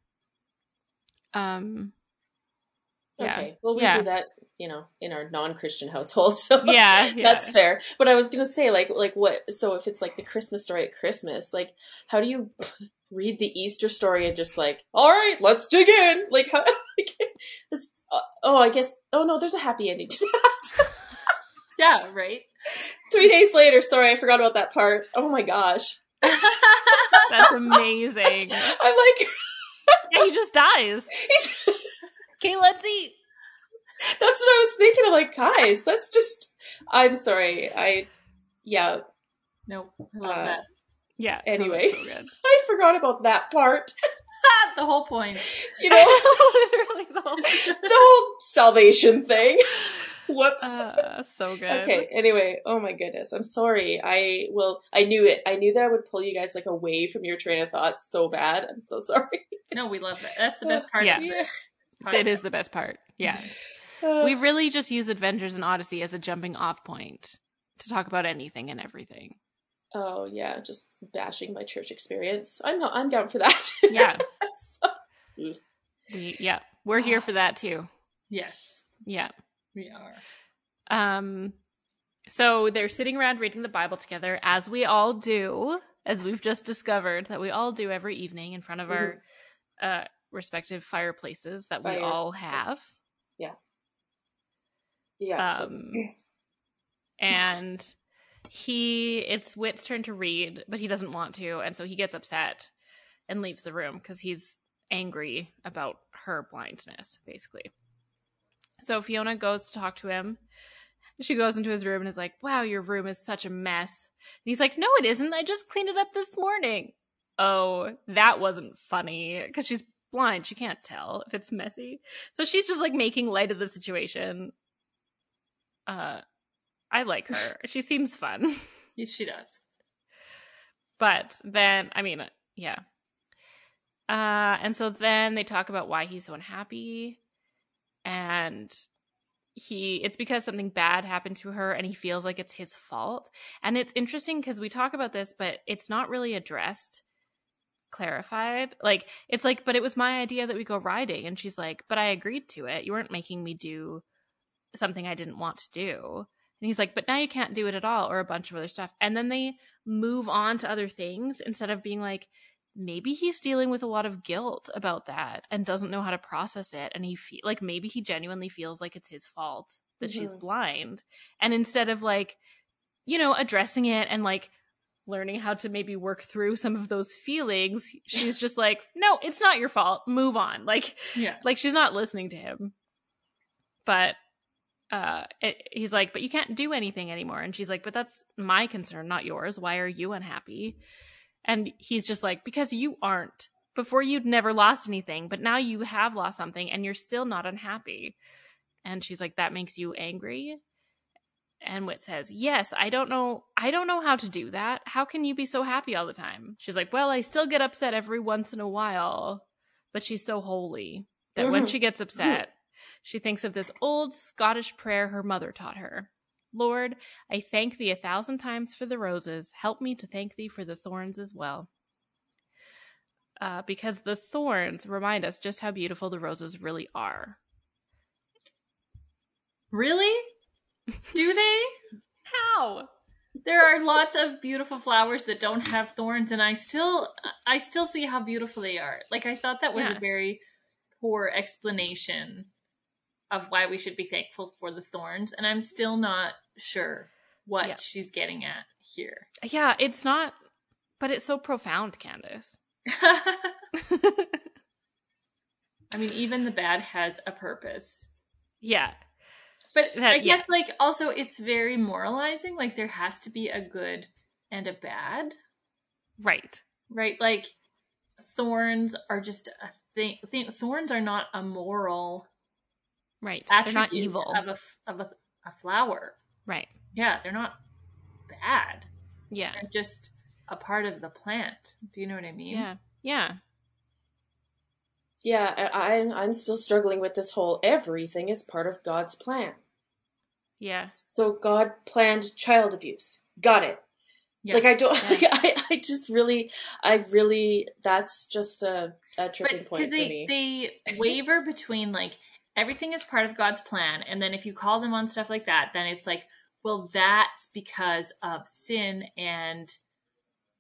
um yeah Okay. Well, we Yeah. do that, you know, in our non-Christian household. So yeah, yeah. that's fair. But I was gonna say, like, like what? So if it's like the Christmas story at Christmas, like, how do you read the Easter story and just like, all right, let's dig in? Like, how? Like, uh, oh, I guess. Oh no, there's a happy ending to that. Yeah. Right. Three days later, sorry, I forgot about that part. Oh my gosh, That's amazing. I'm like, Yeah, he just dies. he's, Okay, let's eat. that's what I was thinking. I'm like, guys, that's just. I'm sorry. I, yeah, Nope. I love Uh, that. Yeah. Anyway. so. I forgot about that part. the whole point. You know, Literally the whole. the whole salvation thing. Whoops. Uh, so good. okay. Anyway, oh my goodness. I'm sorry. I will. I knew it. I knew that I would pull you guys like away from your train of thought so bad. I'm so sorry. No, we love that. That's the best part. Yeah. Of it. It is the best part. Yeah. Uh, We really just use Adventures in Odyssey as a jumping off point to talk about anything and everything. Oh yeah, just bashing my church experience. I'm I'm down for that. Yeah. So- We yeah. We're here for that too. Yes, Yeah. we are. Um so they're sitting around reading the Bible together as we all do, as we've just discovered that we all do every evening in front of our uh respective fireplaces that we all have. Yeah. Yeah. Um and he it's Whit's turn to read, but he doesn't want to, and so he gets upset and leaves the room because he's angry about her blindness, basically. So Fiona goes to talk to him. She goes into his room and is like, Wow, your room is such a mess. And he's like, No, it isn't. I just cleaned it up this morning. Oh, that wasn't funny because she's blind. She can't tell if it's messy. So she's just like making light of the situation. Uh, I like her. she seems fun. Yes, she does. But then, I mean, yeah. Uh, and so then they talk about why he's so unhappy. And he, it's because something bad happened to her and he feels like it's his fault. And it's interesting because we talk about this, but it's not really addressed, clarified. Like, it's like, but it was my idea that we go riding. And she's like, but I agreed to it. You weren't making me do something I didn't want to do. And he's like, but now you can't do it at all, or a bunch of other stuff. And then they move on to other things instead of being like, maybe he's dealing with a lot of guilt about that and doesn't know how to process it. And he feel like maybe he genuinely feels like it's his fault that she's Mhm. blind. And instead of like, you know, addressing it and like learning how to maybe work through some of those feelings, she's just like, "No, it's not your fault. Move on." Like Yeah. like she's not listening to him. But uh it, he's like, "But you can't do anything anymore." And she's like, "But that's my concern, not yours. Why are you unhappy?" And he's just like, "Because you aren't. Before you'd never lost anything, but now you have lost something and you're still not unhappy." And she's like, "That makes you angry?" And Whit says, "Yes, I don't know. I don't know how to do that. How can you be so happy all the time?" She's like, "Well, I still get upset every once in a while, but she's so holy that when Mhm. she gets upset, she thinks of this old Scottish prayer her mother taught her. Lord, I thank thee a thousand times for the roses. Help me to thank thee for the thorns as well." Uh, because the thorns remind us just how beautiful the roses really are. Really? Do they? How? There are lots of beautiful flowers that don't have thorns, and I still, I still see how beautiful they are. Like I thought that was Yeah. a very poor explanation of why we should be thankful for the thorns, and I'm still not sure what Yeah. she's getting at here. Yeah, it's not, but it's so profound, Candace. I mean, even the bad has a purpose. yeah, But That- I yeah. guess, like, also it's very moralizing. Like, there has to be a good and a bad, right. right? Like, thorns are just a thing. thing thorns are not a moral Right. They're not evil. of a f- of a, a flower. right. Yeah, they're not bad. Yeah. They're just a part of the plant. Do you know what I mean? Yeah. Yeah. Yeah, I, I'm I'm still struggling with this whole everything is part of God's plan. Yeah. So God planned child abuse. Got it. Yeah. Like I don't. Yeah. I, I just really, I really. That's just a a tripping but point because for they me. they waver between like everything is part of God's plan, and then if you call them on stuff like that, then it's like, well, that's because of sin and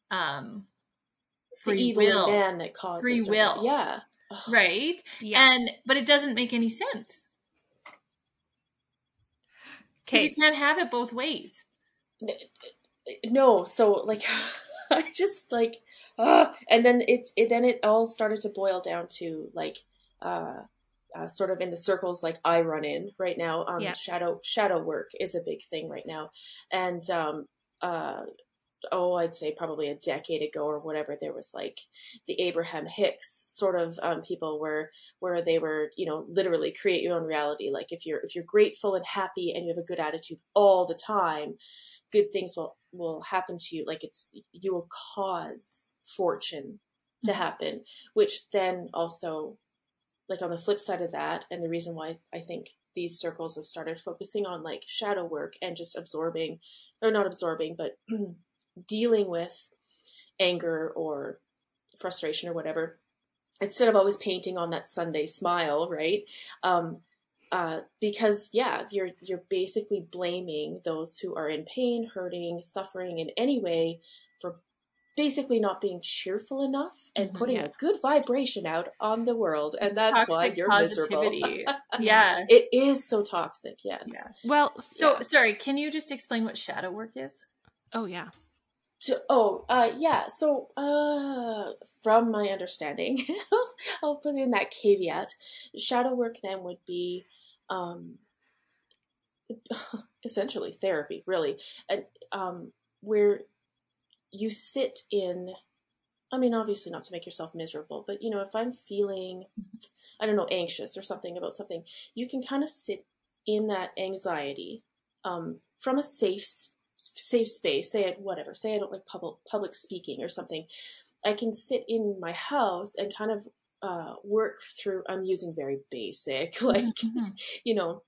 um the free evil will, man that causes Free or- will. Yeah. right? Yeah. And but it doesn't make any sense because Okay. you can't have it both ways. no so like i just like uh, and then it, it then it all started to boil down to like uh, uh sort of in the circles like i run in right now. Um Yeah. shadow shadow work is a big thing right now. And um uh oh i'd say probably a decade ago or whatever there was like the abraham hicks sort of um people where where they were you know literally create your own reality. Like if you're if you're grateful and happy and you have a good attitude all the time good things will will happen to you. Like it's you will cause fortune to happen which then also like on the flip side of that and the reason why i think these circles have started focusing on like shadow work and just absorbing or not absorbing but dealing with anger or frustration or whatever instead of always painting on that sunday smile right? Um uh, because yeah, you're you're basically blaming those who are in pain, hurting, suffering in any way for basically not being cheerful enough and Mhm, putting yeah. a good vibration out on the world, and that's why Toxic you're miserable. yeah. It is so toxic, yes. Yeah. well, So yeah. sorry, can you just explain what shadow work is? oh yeah. To, oh, uh, yeah. So, uh, from my understanding, I'll put in that caveat. Shadow work then would be, um, essentially therapy, really, and um, where you sit in. I mean, obviously not to make yourself miserable, but you know, if I'm feeling, I don't know, anxious or something about something, you can kind of sit in that anxiety um, from a safe safe space. Say it, whatever. Say I don't like public public speaking or something. I can sit in my house and kind of uh, work through. I'm using very basic, like Mhm. you know,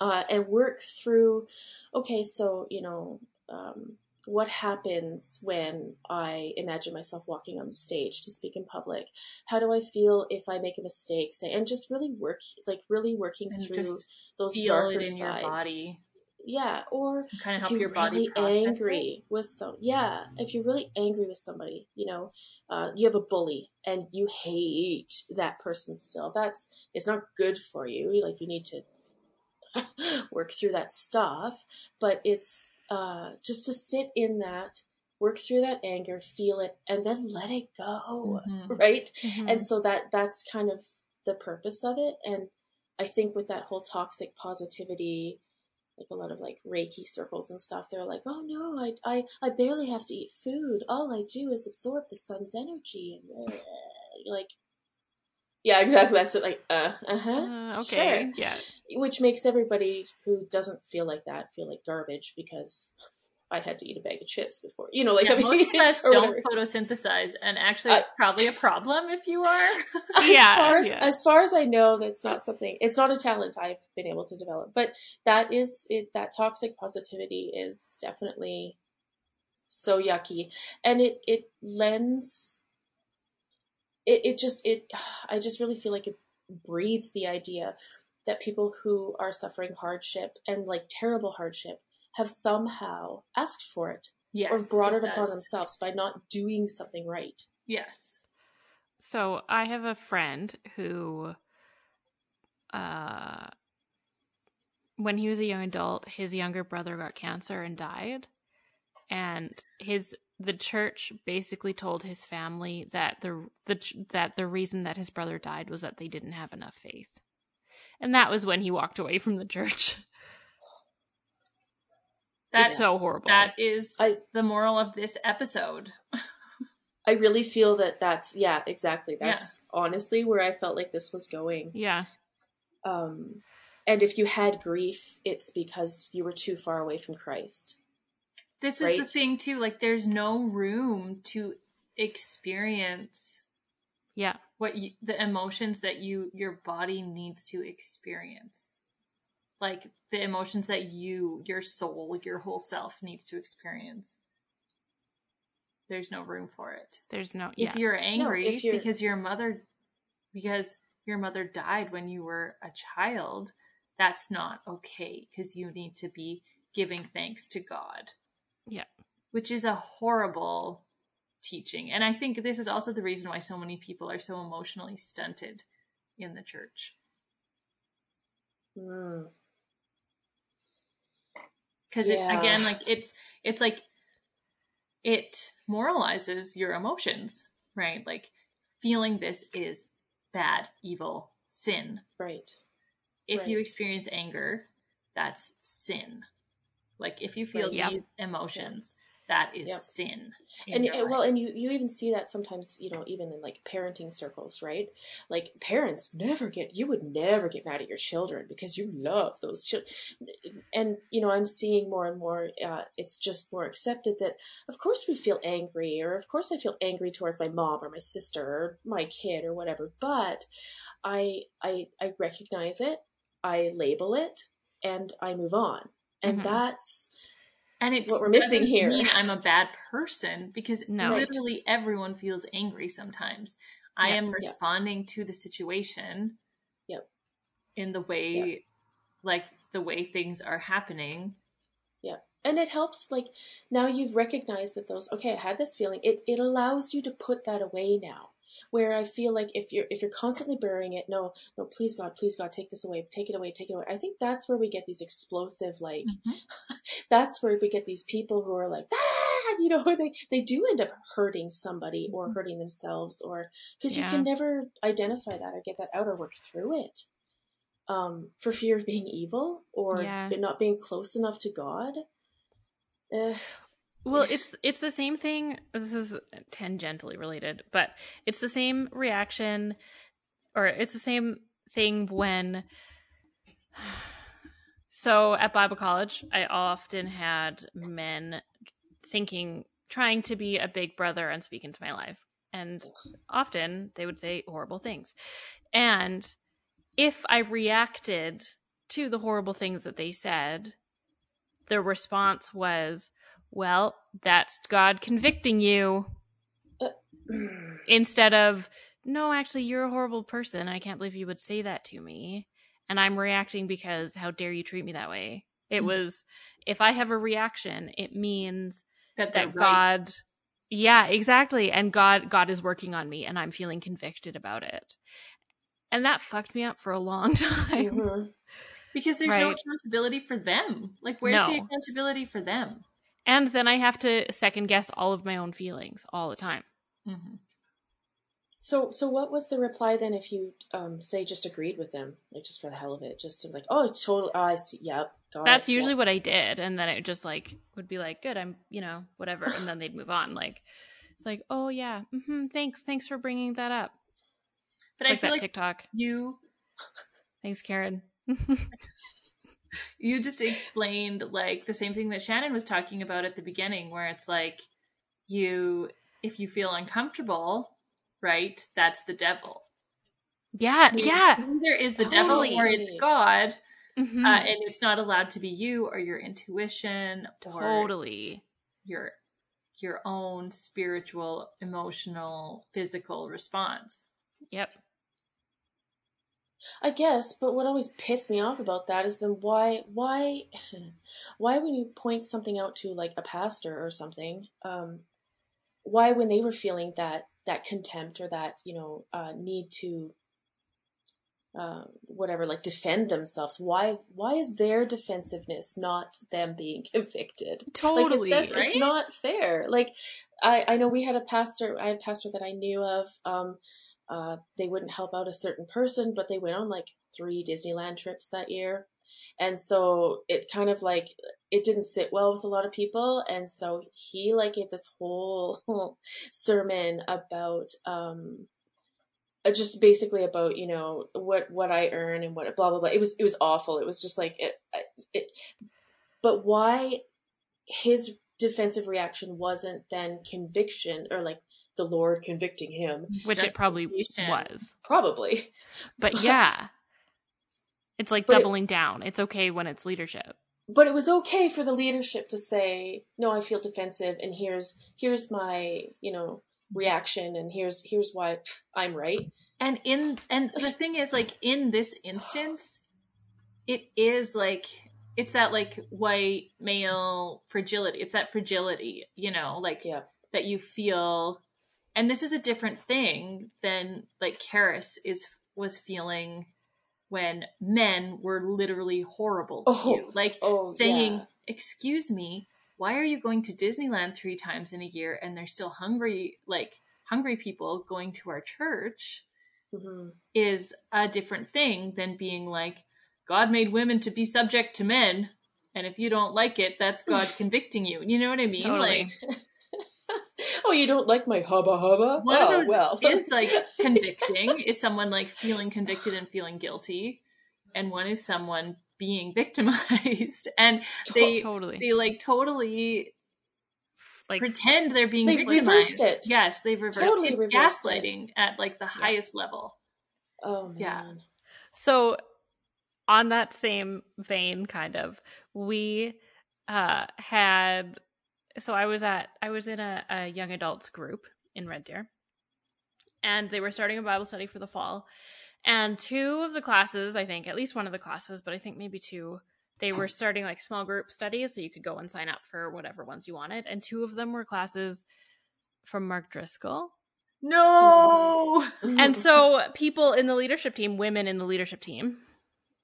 uh, and work through. Okay, so you know, um, what happens when I imagine myself walking on the stage to speak in public? How do I feel if I make a mistake? Say, and just really work, like really working And through those darker it in your sides. body. Yeah, or Kind of if help you're your body really angry with some yeah if you're really angry with somebody you know uh, you have a bully and you hate that person still that's it's not good for you like you need to work through that stuff but it's uh, just to sit in that work through that anger, feel it, and then let it go. Mhm. Right? Mhm. And so that that's kind of the purpose of it. And I think with that whole toxic positivity, like a lot of like Reiki circles and stuff, they're like, oh no, I I, I barely have to eat food. All I do is absorb the sun's energy and uh, like yeah, exactly. That's what like uh uh-huh. Uh, okay. Sure. Yeah. Which makes everybody who doesn't feel like that feel like garbage because I had to eat a bag of chips before. You know, like Yeah, I mean, most of us don't whatever. photosynthesize, and actually, it's probably a problem if you are. as Yeah, far as, yeah. as far as I know, that's not something. It's not a talent I've been able to develop, but that is it. That toxic positivity is definitely so yucky, and it it lends. It it just it. I just really feel like it breeds the idea that people who are suffering hardship and like terrible hardship have somehow asked for it yes, or brought it, upon themselves by not doing something right. Yes. So I have a friend who, uh, when he was a young adult, his younger brother got cancer and died, and his the church basically told his family that the the that the reason that his brother died was that they didn't have enough faith, and that was when he walked away from the church. That's so horrible. that is I the moral of this episode. I really feel that that's yeah, exactly. That's honestly where I felt like this was going. yeah, Um, and if you had grief, it's because you were too far away from Christ. This is the thing too. Like, there's no room to experience yeah, what you, the emotions that you your body needs to experience. Like the emotions that you, your soul, your whole self needs to experience. There's no room for it. there's no yeah. if you're angry if you're- because your mother because your mother died when you were a child that's not okay because you need to be giving thanks to god Yeah. which is a horrible teaching and i think this is also the reason why so many people are so emotionally stunted in the church Mm. because Yeah. again like it's it's like it moralizes your emotions right like feeling this is bad evil sin Right. if Right. you experience anger that's sin like if you feel Right. Yep. these emotions that is Yep. sin in and it, well and you you even see that sometimes you know even in like parenting circles right like parents never get you would never get mad at your children because you love those children and you know i'm seeing more and more uh, it's just more accepted that of course we feel angry or of course i feel angry towards my mom or my sister or my kid or whatever but i i i recognize it i label it and i move on and Mhm. that's and it's what we're missing doesn't here. mean i'm a bad person because No. Literally everyone feels angry sometimes i Yeah. am responding to the situation Yep. in the way like the way things are happening Yeah. and it helps like now you've recognized that those okay i had this feeling it it allows you to put that away now where i feel like if you're if you're constantly burying it no no please god please god take this away take it away take it away i think that's where we get these explosive like that's where we get these people who are like ah! you know they they do end up hurting somebody or Mhm. hurting themselves or because Yeah. you can never identify that or get that out or work through it um for fear of being evil or Yeah. not being close enough to god Eh, Well, it's it's the same thing. This is tangentially related, but it's the same reaction, or it's the same thing when. So at Bible college, I often had men thinking, trying to be a big brother and speak into my life, and often they would say horrible things, and if I reacted to the horrible things that they said, the response was, well, that's God convicting you instead of, no, actually, you're a horrible person. I can't believe you would say that to me. And I'm reacting because how dare you treat me that way? It Mhm. was, if I have a reaction, it means that that right. God, yeah, exactly. And God, God is working on me and I'm feeling convicted about it. And that fucked me up for a long time. mhm. because there's no accountability for them like where's the accountability for them And then I have to second guess all of my own feelings all the time. Mm-hmm. So, so what was the reply then? If you um, say just agreed with them, like just for the hell of it, just to like, oh, it's totally, oh, I see, yep, That's it, usually yep. what I did, and then it just like would be like, good, I'm, you know, whatever, and then they'd move on. Like, it's like, oh yeah, hmm thanks, thanks for bringing that up. But It's I like feel that like TikTok. you Thanks, Karen. you just explained like the same thing that Shannon was talking about at the beginning, where it's like you, if you feel uncomfortable, right, that's the devil. yeah, yeah, Either is the Totally. devil or it's God, Mhm. uh, and it's not allowed to be you or your intuition or totally. your your own spiritual, emotional, physical response. Yep. I guess, but what always pissed me off about that is then why, why, why when you point something out to like a pastor or something, um, why when they were feeling that that contempt or that you know uh, need to, uh, whatever, like defend themselves, why why is their defensiveness not them being convicted? Totally. Like, that's, right? it's not fair. Like, I, I know we had a pastor, I had a pastor that I knew of. Um, uh, they wouldn't help out a certain person, but they went on like three Disneyland trips that year. And so it kind of like, it didn't sit well with a lot of people. And so he like gave this whole sermon about, um, uh, just basically about, you know, what, what I earn and what, blah, blah, blah. It was, it was awful. It was just like, it, it, but why his defensive reaction wasn't then conviction or like the Lord convicting him. Which it probably was. Probably. But yeah. It's like But it- doubling down. It's okay when it's leadership. But it was okay for the leadership to say, "No, I feel defensive and here's here's my, you know, reaction and here's here's why pff, I'm right." And in and the thing is like in this instance, it is like it's that like white male fragility. It's that fragility, you know, like Yeah. that you feel and this is a different thing than like Karis is was feeling when men were literally horrible to Oh, you. Like oh, saying, yeah. "Excuse me, why are you going to Disneyland 3 times in a year and there's still hungry like hungry people going to our church?" hmm is a different thing than being like, God made women to be subject to men, and if you don't like it, that's God convicting you. You know what I mean? Totally. Like Oh, you don't like my hubba hubba? one oh, of those well. is like convicting, is someone like feeling convicted and feeling guilty, and one is someone being victimized, and they totally. they like totally like pretend they're being They victimized. reversed it. Yes, they've reversed. Totally it's reversed it. gaslighting at like the highest level. oh man. Yeah. So, on that same vein, kind of, we uh, had. So I was at I was in a, a young adults group in Red Deer, and they were starting a Bible study for the fall. And two of the classes, I think, at least one of the classes, but I think maybe two, they were starting like small group studies, so you could go and sign up for whatever ones you wanted. And two of them were classes from Mark Driscoll, No. and so people in the leadership team, women in the leadership team,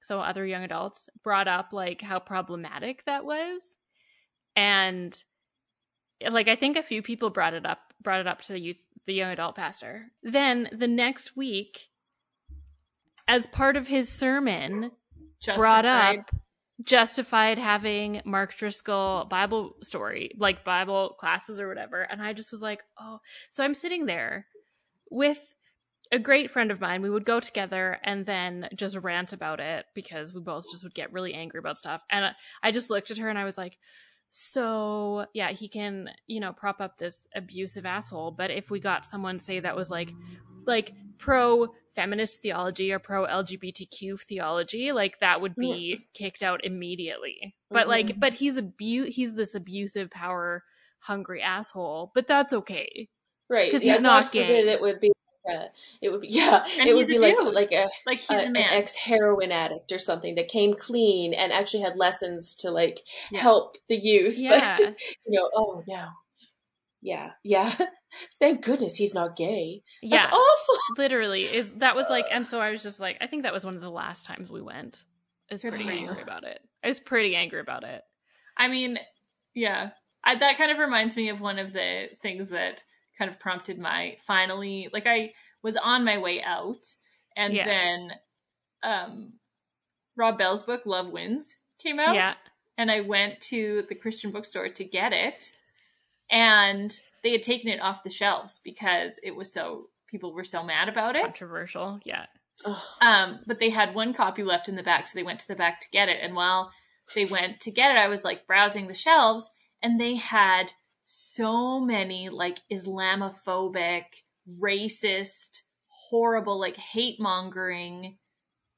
so other young adults, brought up like how problematic that was. And like I think a few people brought it up brought it up to the youth the young adult pastor. Then the next week as part of his sermon brought up justified having Mark Driscoll Bible story, like Bible classes or whatever. And I just was like, oh, so I'm sitting there with a great friend of mine. We would go together and then just rant about it because we both just would get really angry about stuff. And I- I just looked at her and I was like, so yeah, he can, you know, prop up this abusive asshole. But if we got someone say that was like, like pro feminist theology or pro LGBTQ theology, like that would be kicked out immediately. But like, mm-hmm. but he's abu he's this abusive, power hungry asshole. But that's okay. right. 'Cause yeah, he's not gay. It would be. It would be yeah. And it would he's be a like dude. like a Like he's a- a an man. ex heroin addict or something that came clean and actually had lessons to like Yeah. help the youth. Yeah. But you know, oh no, yeah, yeah. Thank goodness he's not gay. That's Yeah. awful. Literally is that was like and so I was just like I think that was one of the last times we went. I was pretty angry about it. I was pretty angry about it. I mean, yeah. I, that kind of reminds me of one of the things that kind of prompted my finally like I was on my way out and Yeah. then um Rob Bell's book Love Wins came out Yeah. and I went to the Christian bookstore to get it and they had taken it off the shelves because it was so people were so mad about it. Controversial. Yeah. Um, but they had one copy left in the back, so they went to the back to get it. And while they went to get it, I was like browsing the shelves, and they had so many like Islamophobic, racist, horrible, like hate mongering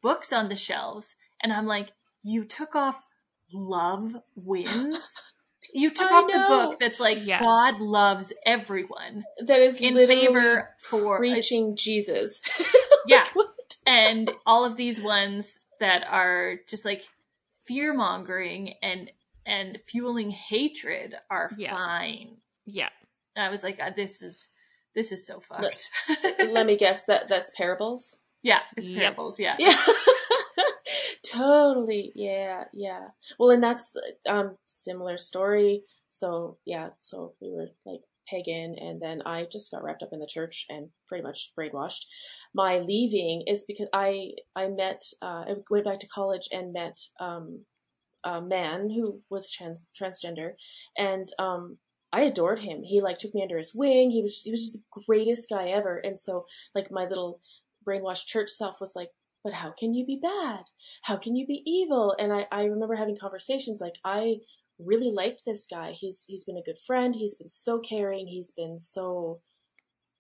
books on the shelves. And I'm like, you took off Love Wins? You took I off the book that's like Yeah. God loves everyone That is in favor for preaching Jesus. yeah and all of these ones that are just like fear mongering and and fueling hatred are Yeah. fine. Yeah. And I was like, uh, this is this is so fucked. Let me guess that that's parables. yeah, it's Yep. parables. Yeah, Yeah. totally. Yeah, yeah. Well, and that's um similar story. So, yeah, so we were like pagan and then I just got wrapped up in the church and pretty much brainwashed. My leaving is because I I met uh I went back to college and met um a man who was trans transgender and um I adored him. He like took me under his wing. He was he was just the greatest guy ever. And so like my little brainwashed church self was like, but how can you be bad? How can you be evil? And I, I remember having conversations like, I really like this guy. He's he's been a good friend. He's been so caring. He's been so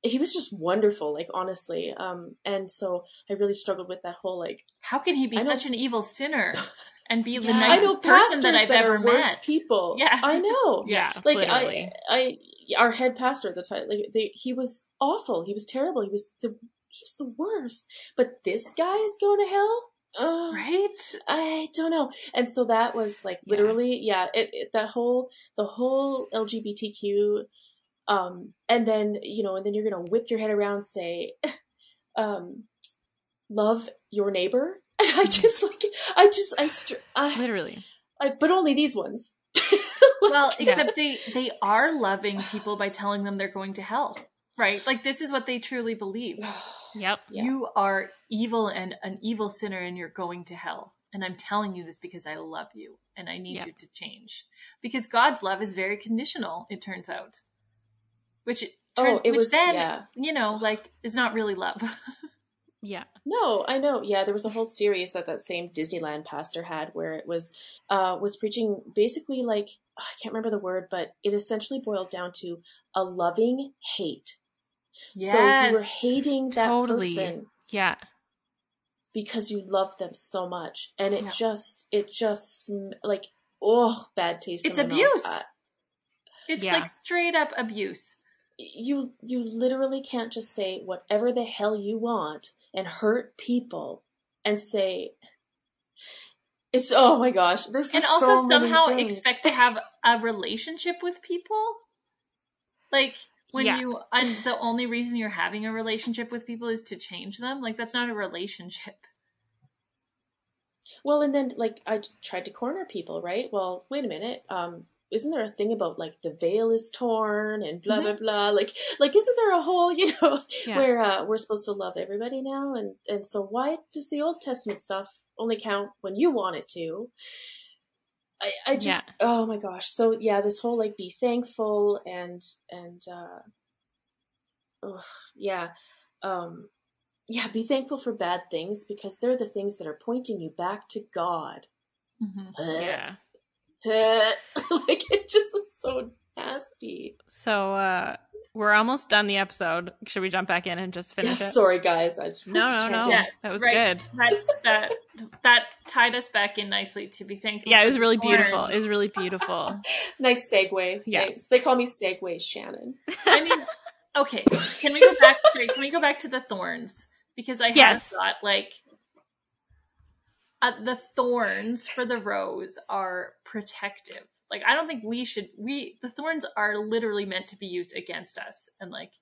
he was just wonderful, like honestly. Um and so I really struggled with that whole like how can he be such an evil sinner and be the Yeah. Nicest know person that I've ever are worse met? people. Yeah. I know. Yeah. like literally. I, I, our head pastor at the time, like they, he was awful. He was terrible. He was the, he was the worst. But this guy is going to hell. Right? I don't know. And so that was like Yeah. literally, yeah. It, it that whole the whole LGBTQ, um, and then you know, and then you're gonna whip your head around, say, um, love your neighbor. And I just like, I just, I, str- I, literally. I but only these ones. Well, Yeah. except they they are loving people by telling them they're going to hell. Right? Like this is what they truly believe. Yep. Yeah. You are evil and an evil sinner and you're going to hell. And I'm telling you this because I love you and I need Yeah. you to change. Because God's love is very conditional, it turns out. Which it Oh, it which was- then, yeah. you know, like is not really love. Yeah. No, I know. Yeah, there was a whole series that that same Disneyland pastor had where it was uh was preaching basically like I can't remember the word, but it essentially boiled down to a loving hate. So you were hating that Totally. person Yeah. because you loved them so much, and it Yeah. just it just like oh bad taste. It's in my mouth. abuse. Uh, It's Yeah. like straight up abuse. You you literally can't just say whatever the hell you want and hurt people and say it's oh my gosh there's just and also so somehow things. expect to have a relationship with people like when Yeah. you and the only reason you're having a relationship with people is to change them like that's not a relationship well and then like i tried to corner people right well wait a minute um isn't there a thing about like the veil is torn and blah blah blah like like isn't there a whole you know Yeah. where uh, we're supposed to love everybody now and and so why does the old testament stuff only count when you want it to i i just Yeah. oh my gosh so yeah this whole like be thankful and and uh ugh, yeah um yeah be thankful for bad things because they're the things that are pointing you back to god Mm-hmm. Yeah. like it just is so nasty So uh we're almost done the episode. Should we jump back in and just finish yeah, it? sorry guys i just No, no, no. Yes, that was right. good. that's that that tied us back in nicely to be thankful Yeah, it was really beautiful. thorns. It was really beautiful. Nice segue. Yeah. Thanks. They call me Segue Shannon. i mean okay can we go back sorry, can we go back to the thorns because i Yes. have thought like uh, the thorns for the rose are protective. Like I don't think we should we the thorns are literally meant to be used against us and like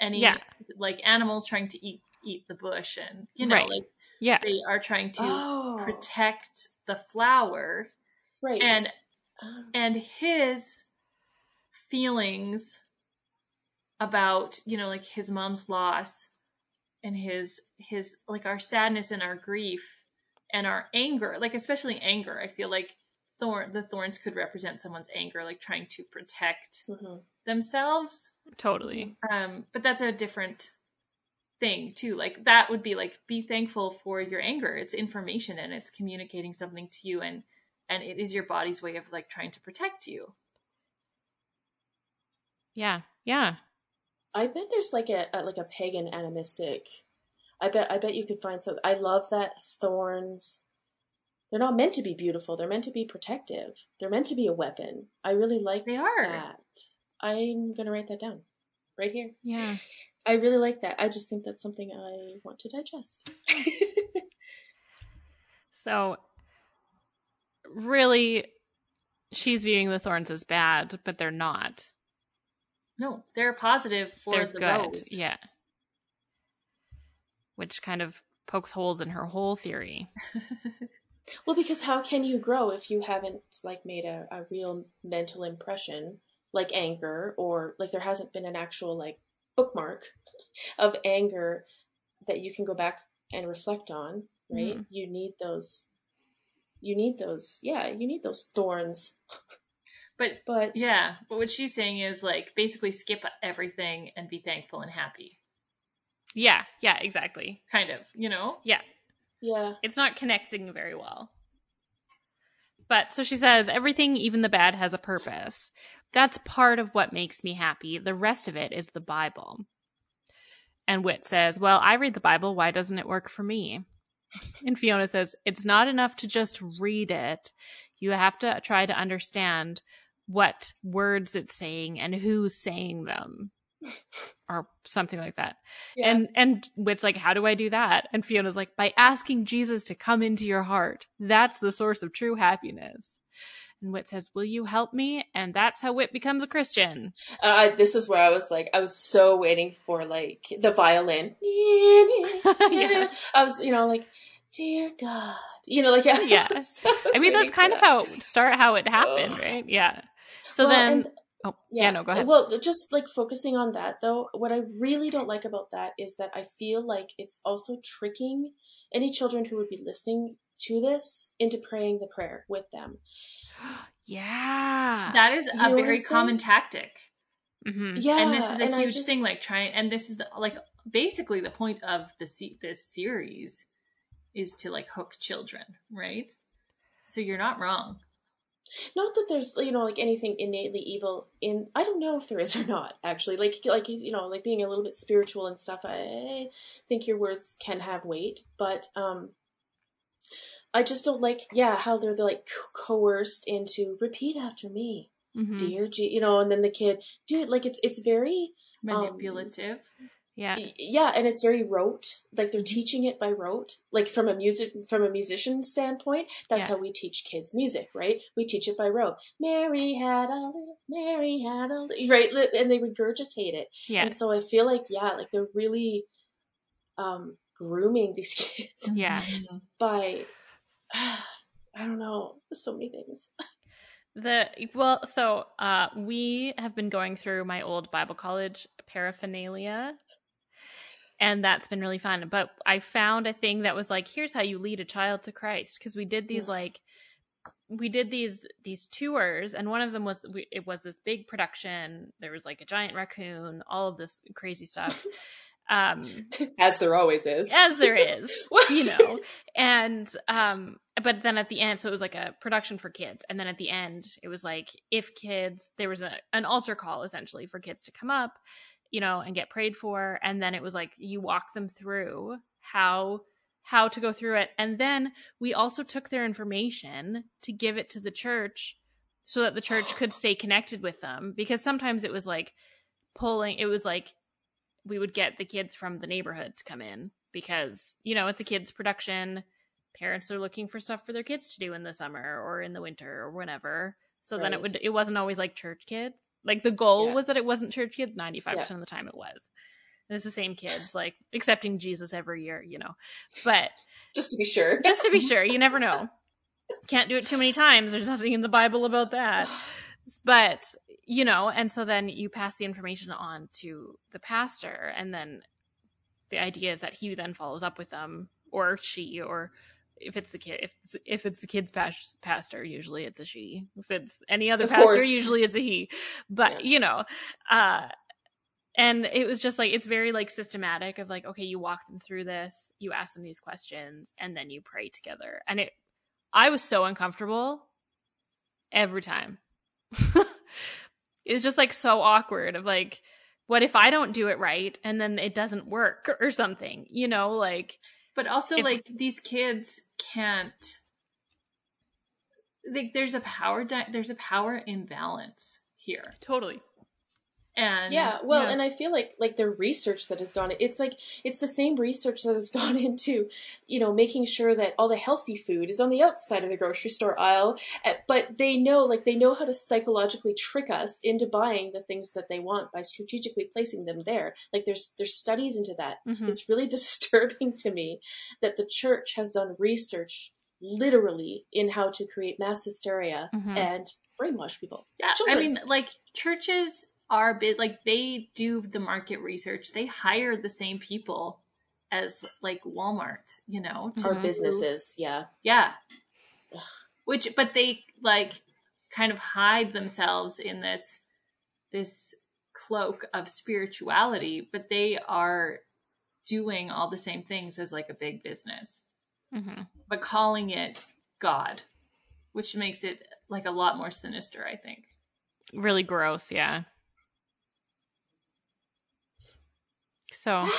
any Yeah. like animals trying to eat eat the bush and you know Right. like Yeah. they are trying to Oh, protect the flower right. and Um, and his feelings about you know like his mom's loss and his his like our sadness and our grief and our anger like especially anger i feel like thorn the thorns could represent someone's anger like trying to protect Mhm. themselves Totally. um but that's a different thing too like that would be like be thankful for your anger it's information and it's communicating something to you and and it is your body's way of like trying to protect you Yeah. Yeah. I bet there's like a, a like a pagan animistic. I bet I bet you could find some. I love that thorns. They're not meant to be beautiful. They're meant to be protective. They're meant to be a weapon. I really like they are that. I'm gonna write that down right here. Yeah. I really like that. I just think that's something I want to digest. So really she's viewing the thorns as bad, but they're not. no they're positive for they're the good. rose Yeah. Which kind of pokes holes in her whole theory. well, because how can you grow if you haven't like made a, a real mental impression, like anger, or like there hasn't been an actual like bookmark of anger that you can go back and reflect on, right? Mhm. You need those. You need those. Yeah, you need those thorns. but But Yeah, but what she's saying is like basically skip everything and be thankful and happy. Yeah, yeah, exactly. Kind of, you know? Yeah. yeah, It's not connecting very well. But so she says, everything, even the bad, has a purpose. That's part of what makes me happy. The rest of it is the Bible. And Whit says, Well, I read the Bible. Why doesn't it work for me? And Fiona says, It's not enough to just read it. You have to try to understand what words it's saying and who's saying them. Or something like that. yeah. And and Whit's like, how do I do that? And Fiona's like, by asking Jesus to come into your heart. That's the source of true happiness. And Whit says, Will you help me? And that's how Whit becomes a Christian. Uh, this is where I was like, I was so waiting for like the violin. Yeah. I was, you know, like, dear God, you know, like, yeah. Yeah. was I mean, that's kind of that. how start how it happened, right? Yeah. So Well, then, and- oh yeah. no, go ahead. Well, just like focusing on that though, what I really don't like about that is that I feel like it's also tricking any children who would be listening to this into praying the prayer with them. yeah. That is You a know very common tactic. Mhm. Yeah, and this is a huge just- thing like trying and this is the, like basically the point of the se- this series is to like hook children, right? So you're not wrong. Not that there's you know like anything innately evil in i don't know if there is or not actually like like you know like being a little bit spiritual and stuff i think your words can have weight but um i just don't like yeah how they're, they're like coerced into repeat after me Mhm. dear G, you know and then the kid dude like it's it's very Um, Manipulative. Yeah. Yeah and it's very rote like they're teaching it by rote like from a music from a musician standpoint that's Yeah. how we teach kids music right we teach it by rote mary had a mary had a right and they regurgitate it Yeah. and so i feel like yeah like they're really um grooming these kids Yeah. by i don't know so many things The well, so uh we have been going through my old Bible college paraphernalia and that's been really fun. But I found a thing that was like, here's how you lead a child to Christ. Because we did these Yeah. like we did these these tours and one of them was we, it was this big production. There was like a giant raccoon all of this crazy stuff. Um as there always is. As there is you know? And um but then at the end so it was like a production for kids. And then at the end it was like if kids there was a an altar call essentially for kids to come up you know and get prayed for and then it was like you walk them through how how to go through it. And then we also took their information to give it to the church so that the church could stay connected with them because sometimes it was like pulling it was like we would get the kids from the neighborhood to come in because you know it's a kids production. Parents are looking for stuff for their kids to do in the summer or in the winter or whenever. So then it would it wasn't always like church kids like the goal Yeah. was that it wasn't church kids. 95% of the time it was. And it's the same kids like accepting jesus every year you know. But just to be sure. just to be sure you never know. Can't do it too many times. There's nothing in the bible about that. But you know and so then you pass the information on to the pastor and then the idea is that he then follows up with them or she or if it's the kid if it's, if it's the kid's pas- pastor usually it's a she if it's any other Of pastor course. usually it's a he but Yeah. you know uh and it was just like it's very like systematic of like okay you walk them through this you ask them these questions and then you pray together and it i was so uncomfortable every time it was just like so awkward of like what if i don't do it right and then it doesn't work or something you know like But also, If- like these kids can't. Like, there's a power. Di- there's a power imbalance here, totally and yeah well and i feel like like the research that has gone it's like it's the same research that has gone into you know making sure that all the healthy food is on the outside of the grocery store aisle eh, but they know like they know how to psychologically trick us into buying the things that they want by strategically placing them there like there's there's studies into that Mhm. it's really disturbing to me that the church has done research literally in how to create mass hysteria Mhm. and brainwash people Yeah, Children. I mean, like churches are bit like they do the market research. They hire the same people as like Walmart, you know, to our businesses yeah Yeah. Ugh. Which but they like kind of hide themselves in this this cloak of spirituality, but they are doing all the same things as like a big business, hmm but calling it God, which makes it like a lot more sinister, I think. really gross yeah so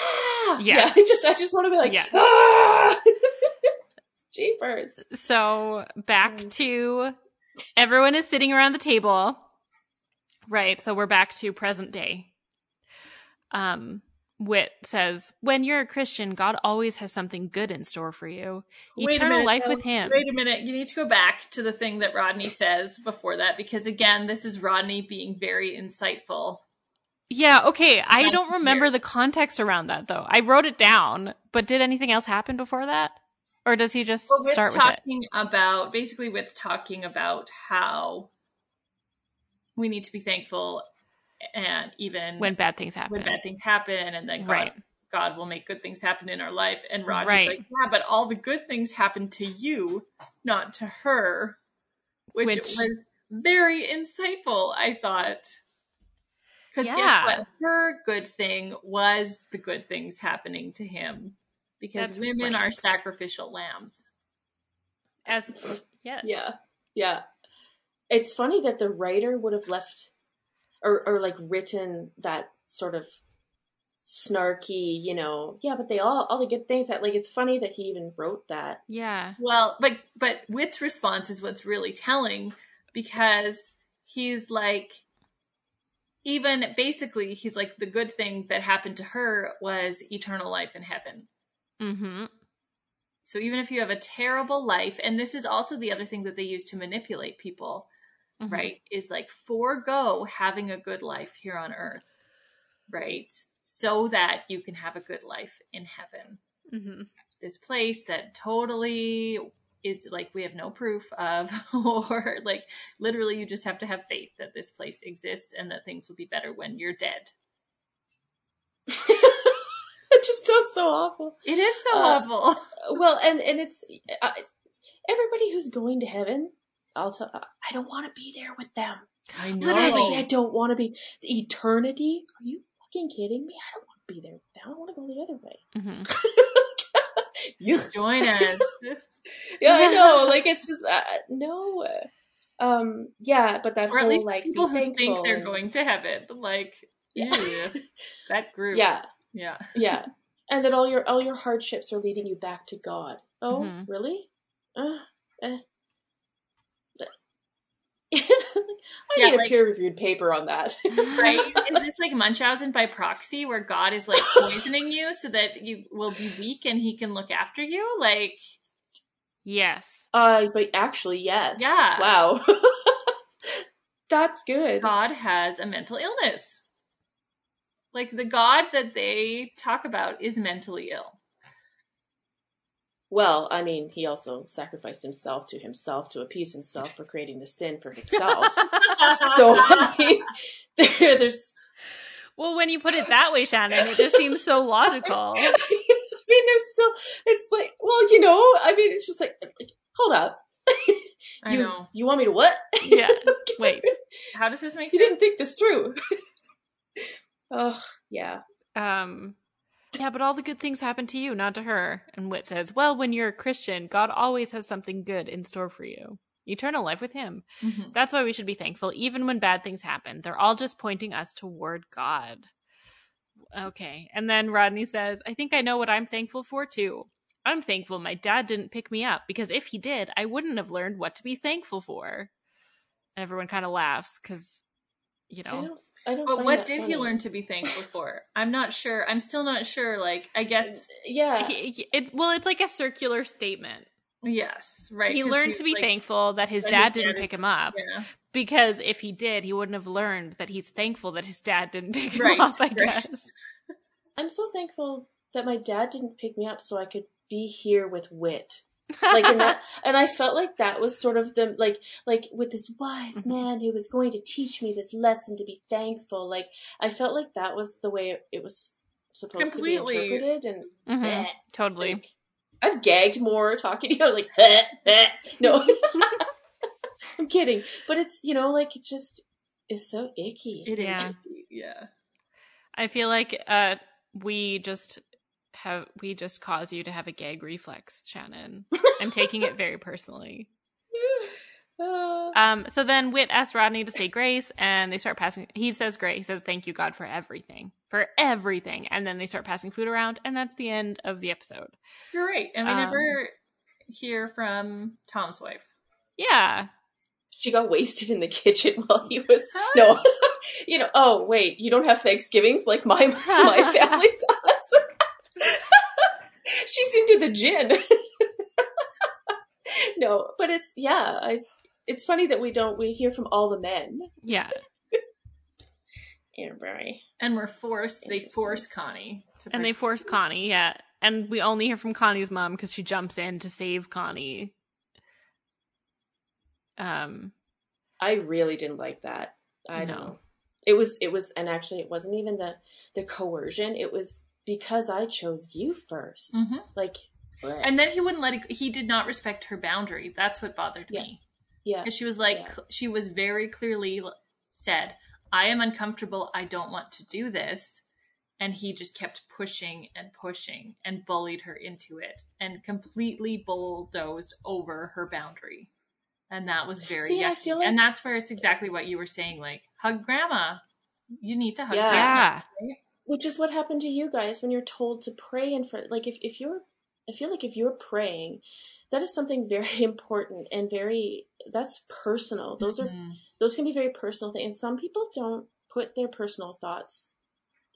Ah! Yeah. I just I just want to be like, Yeah. ah! Jeepers. so back Mm. to everyone is sitting around the table right so we're back to present day um Whit says when you're a christian god always has something good in store for you eternal minute, life though. with him Wait a minute. You need to go back to the thing that Rodney says before that because again, this is Rodney being very insightful. Yeah okay i don't remember the context around that though i wrote it down but did anything else happen before that or does he just Well, start with it talking about basically Whit's talking about how we need to be thankful and even when bad things happen when bad things happen and then God, Right. God will make good things happen in our life. And Rodney's Right. like, yeah, but all the good things happen to you, not to her, which, Which- was very insightful, I thought. Because Yeah. guess what? Her good thing was the good things happening to him. Because That's women right. are sacrificial lambs. as yes Yeah. Yeah. It's funny that the writer would have left or or like written that sort of snarky, you know, yeah, but they all all the good things that like it's funny that he even wrote that. yeah Well, but but Whit's response is what's really telling because he's like even basically he's like the good thing that happened to her was eternal life in heaven. mm-hmm So even if you have a terrible life and this is also the other thing that they use to manipulate people, Mhm. right? Is like forego having a good life here on earth, right? So that you can have a good life in heaven. mm-hmm this place that totally it's like we have no proof of or like literally you just have to have faith that this place exists and that things will be better when you're dead it just sounds so awful. it is so Uh, awful Well, and and it's uh, everybody who's going to heaven. I'll tell. I don't want to be there with them. i know. But actually, I don't want to be the eternity. Are you fucking kidding me? I don't want to be there with them. I want to go the other way. Mm-hmm. You join us yeah, I know. Like it's just uh, no. Um, yeah, but that or at whole least like people who think they're and- going to heaven like Yeah. ew, that group Yeah, yeah yeah, and that all your all your hardships are leading you back to God. Oh, Mhm. really? Uh, eh. I Yeah, need a like- peer reviewed paper on that. right is this like munchausen by proxy where god is like poisoning you so that you will be weak and he can look after you like yes Uh, but actually, yes. Yeah. Wow. That's good. God has a mental illness. Like the God that they talk about is mentally ill. Well, I mean, he also sacrificed himself to himself to appease himself for creating the sin for himself. so I mean, there, there's. Well, when you put it that way, Shannon, it just seems so logical. I mean, there's still. It's like, well, you know, I mean, it's just like, like hold up. I you, know. You want me to what? Yeah. Wait. How does this make You sense? You didn't think this through. oh, yeah. Um, yeah, but all the good things happen to you, not to her. And Whit says, Well, when you're a Christian, God always has something good in store for you. Eternal life with Him. Mhm. That's why we should be thankful, even when bad things happen. They're all just pointing us toward God. Okay. And then Rodney says, I think I know what I'm thankful for too. I'm thankful my dad didn't pick me up because if he did, I wouldn't have learned what to be thankful for. And everyone kind of laughs because, you know. I don't. But what did funny. he learn to be thankful for? I'm not sure. I'm still not sure. Like, I guess Yeah. he, he- it's well, it's like a circular statement. yes, right. He learned he's to be like- thankful that his dad his didn't dad pick is- him up Yeah. because if he did, he wouldn't have learned that he's thankful that his dad didn't pick him Right, up. I right. guess. I'm so thankful that my dad didn't pick me up so I could be here with Whit. Like in that and I felt like that was sort of the like like with this wise Mhm. man who was going to teach me this lesson to be thankful. Like I felt like that was the way it, it was supposed Completely. to be interpreted and Mhm, eh, Totally. like, I've gagged more talking to you like no. I'm kidding. But it's you know like it just is so icky. It is. Yeah. Yeah. I feel like uh, we just have we just cause you to have a gag reflex, Shannon. I'm taking it very personally. Uh, Um, so then Whit asks Rodney to say grace, and they start passing. He says grace. He says thank you God for everything, for everything, and then they start passing food around, and that's the end of the episode. You're right. And we Um, never hear from Tom's wife. Yeah, she got wasted in the kitchen while he was no you know oh wait you don't have thanksgivings like my my family does she's into the gin no but it's yeah I, it's funny that we don't we hear from all the men yeah. yeah very And we're forced, they force Connie to And they force Connie, yeah. And we only hear from Connie's mom because she jumps in to save Connie. Um, i really didn't like that i No. know it was it was and actually it wasn't even the the coercion it was because i chose you 1st Mhm. like bleh. And then he wouldn't let it, he did not respect her boundary. That's what bothered Yeah. me. yeah Because she was like, Yeah. she was very clearly said, I am uncomfortable. I don't want to do this. And he just kept pushing and pushing and bullied her into it and completely bulldozed over her boundary. And that was very See, I feel like- and that's where it's exactly what you were saying, like, hug grandma. You need to hug Yeah. grandma. yeah. Which is what happened to you guys when you're told to pray in front like if, if you're i feel like if you're praying that is something very important and very that's personal those are Mhm. those can be very personal things and some people don't put their personal thoughts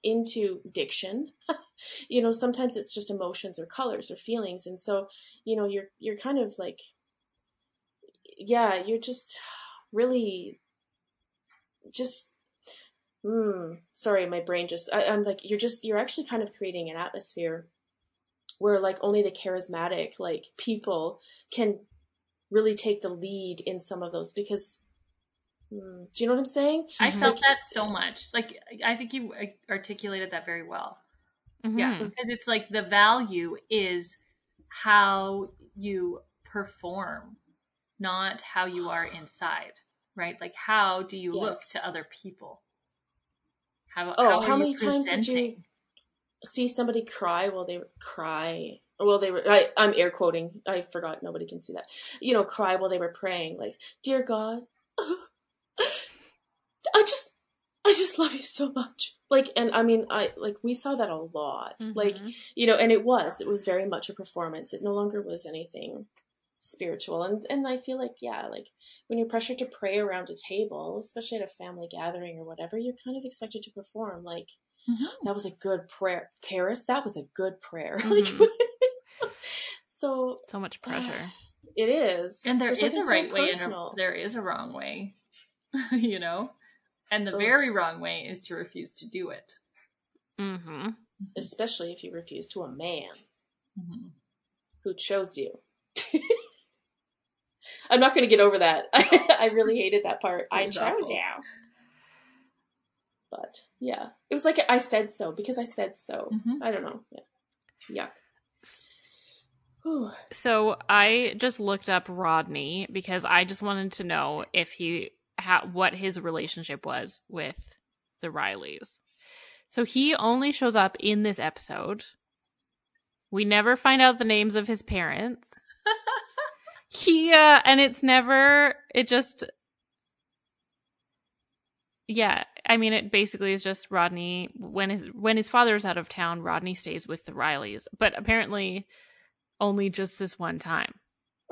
into diction you know sometimes it's just emotions or colors or feelings and so you know you're you're kind of like yeah you're just really just mm, sorry my brain just I, i'm like you're just you're actually kind of creating an atmosphere where like only the charismatic like people can really take the lead in some of those because mm, do you know what i'm saying I Mhm. felt Like- that so much. Like, I think you articulated that very well. Yeah, Mhm. because it's like the value is how you perform, not how you are inside, right? Like how do you look to other people? How, Oh, how, how many times did you- see somebody cry while they were, cry well they were I, i'm air quoting i forgot nobody can see that. You know cry while they were praying like dear god i just i just love you so much. Like and i mean i like we saw that a lot. Like Mhm. you know and it was it was very much a performance. It no longer was anything spiritual and and i feel like yeah like when you're pressured to pray around a table especially at a family gathering or whatever you're kind of expected to perform like Mhm. that was a good prayer Karis, that was a good prayer Mhm. like so so much pressure. it is And there For is something a so right way and a, there is a wrong way, you know? And the Ugh. very wrong way is to refuse to do it. hmm especially if you refuse to a man Mhm. who chose you. I'm not going to get over that. I really hated that part. I chose you. But yeah, it was like I said so because I said so. Mhm. I don't know. Yeah. Yuck. Whew. So I just looked up Rodney because I just wanted to know if he ha- what his relationship was with the Rileys. So he only shows up in this episode. We never find out the names of his parents. He uh and it's never it just yeah i mean it basically is just rodney when his when his father is out of town rodney stays with the rileys but apparently only just this one time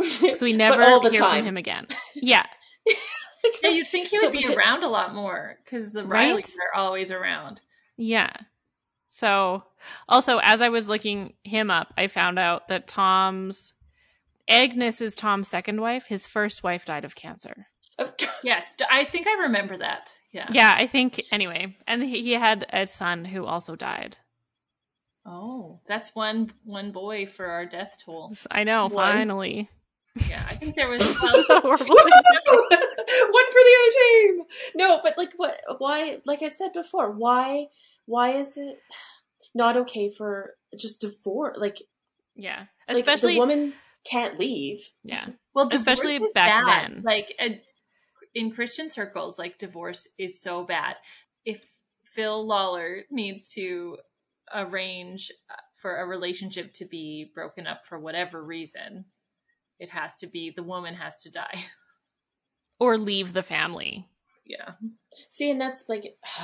so we never hear time. from him again yeah Yeah, you'd think he So would be because- around a lot more because the Right? Rileys are always around. yeah so also as i was looking him up i found out that tom's agnes is tom's second wife his first wife died of cancer Yes, I think I remember that. Yeah. yeah i think anyway and he had a son who also died Oh, that's one one boy for our death toll. i know One. finally Yeah, I think there was. Well, Horrible One for the other team. No, but like what why like I said before, why why is it not okay for just divorce like yeah like especially the woman can't leave. yeah well, Especially is back bad. then. Like uh, in Christian circles, like divorce is so bad. If Phil Lollar needs to arrange uh, for a relationship to be broken up for whatever reason, it has to be the woman has to die. or leave the family yeah. See, and that's like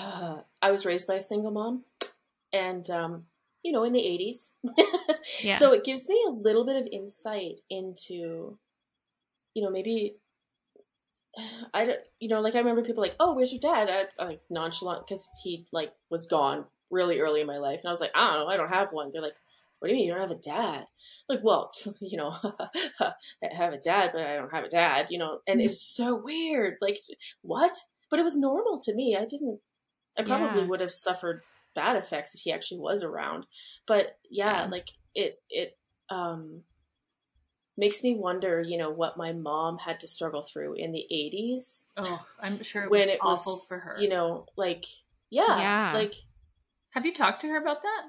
I was raised by a single mom and um you know in the 80s. Yeah. So it gives me a little bit of insight into you know maybe I don't, you know, like I remember people like, "Oh, where's your dad?" I, I like nonchalant because he like was gone really early in my life, and I was like, "I don't know, I don't have one." They're like, "What do you mean you don't have a dad?" Like, well, you know, I have a dad, but I don't have a dad, you know, and it mm-hmm. was so weird. Like, what? But it was normal to me. I didn't. I probably Yeah. would have suffered bad effects if he actually was around. But yeah, Yeah. like it, it um makes me wonder, you know, what my mom had to struggle through in the 80s Oh, I'm sure it when was it awful was, for her. you know, like, yeah, Yeah. like, Have you talked to her about that?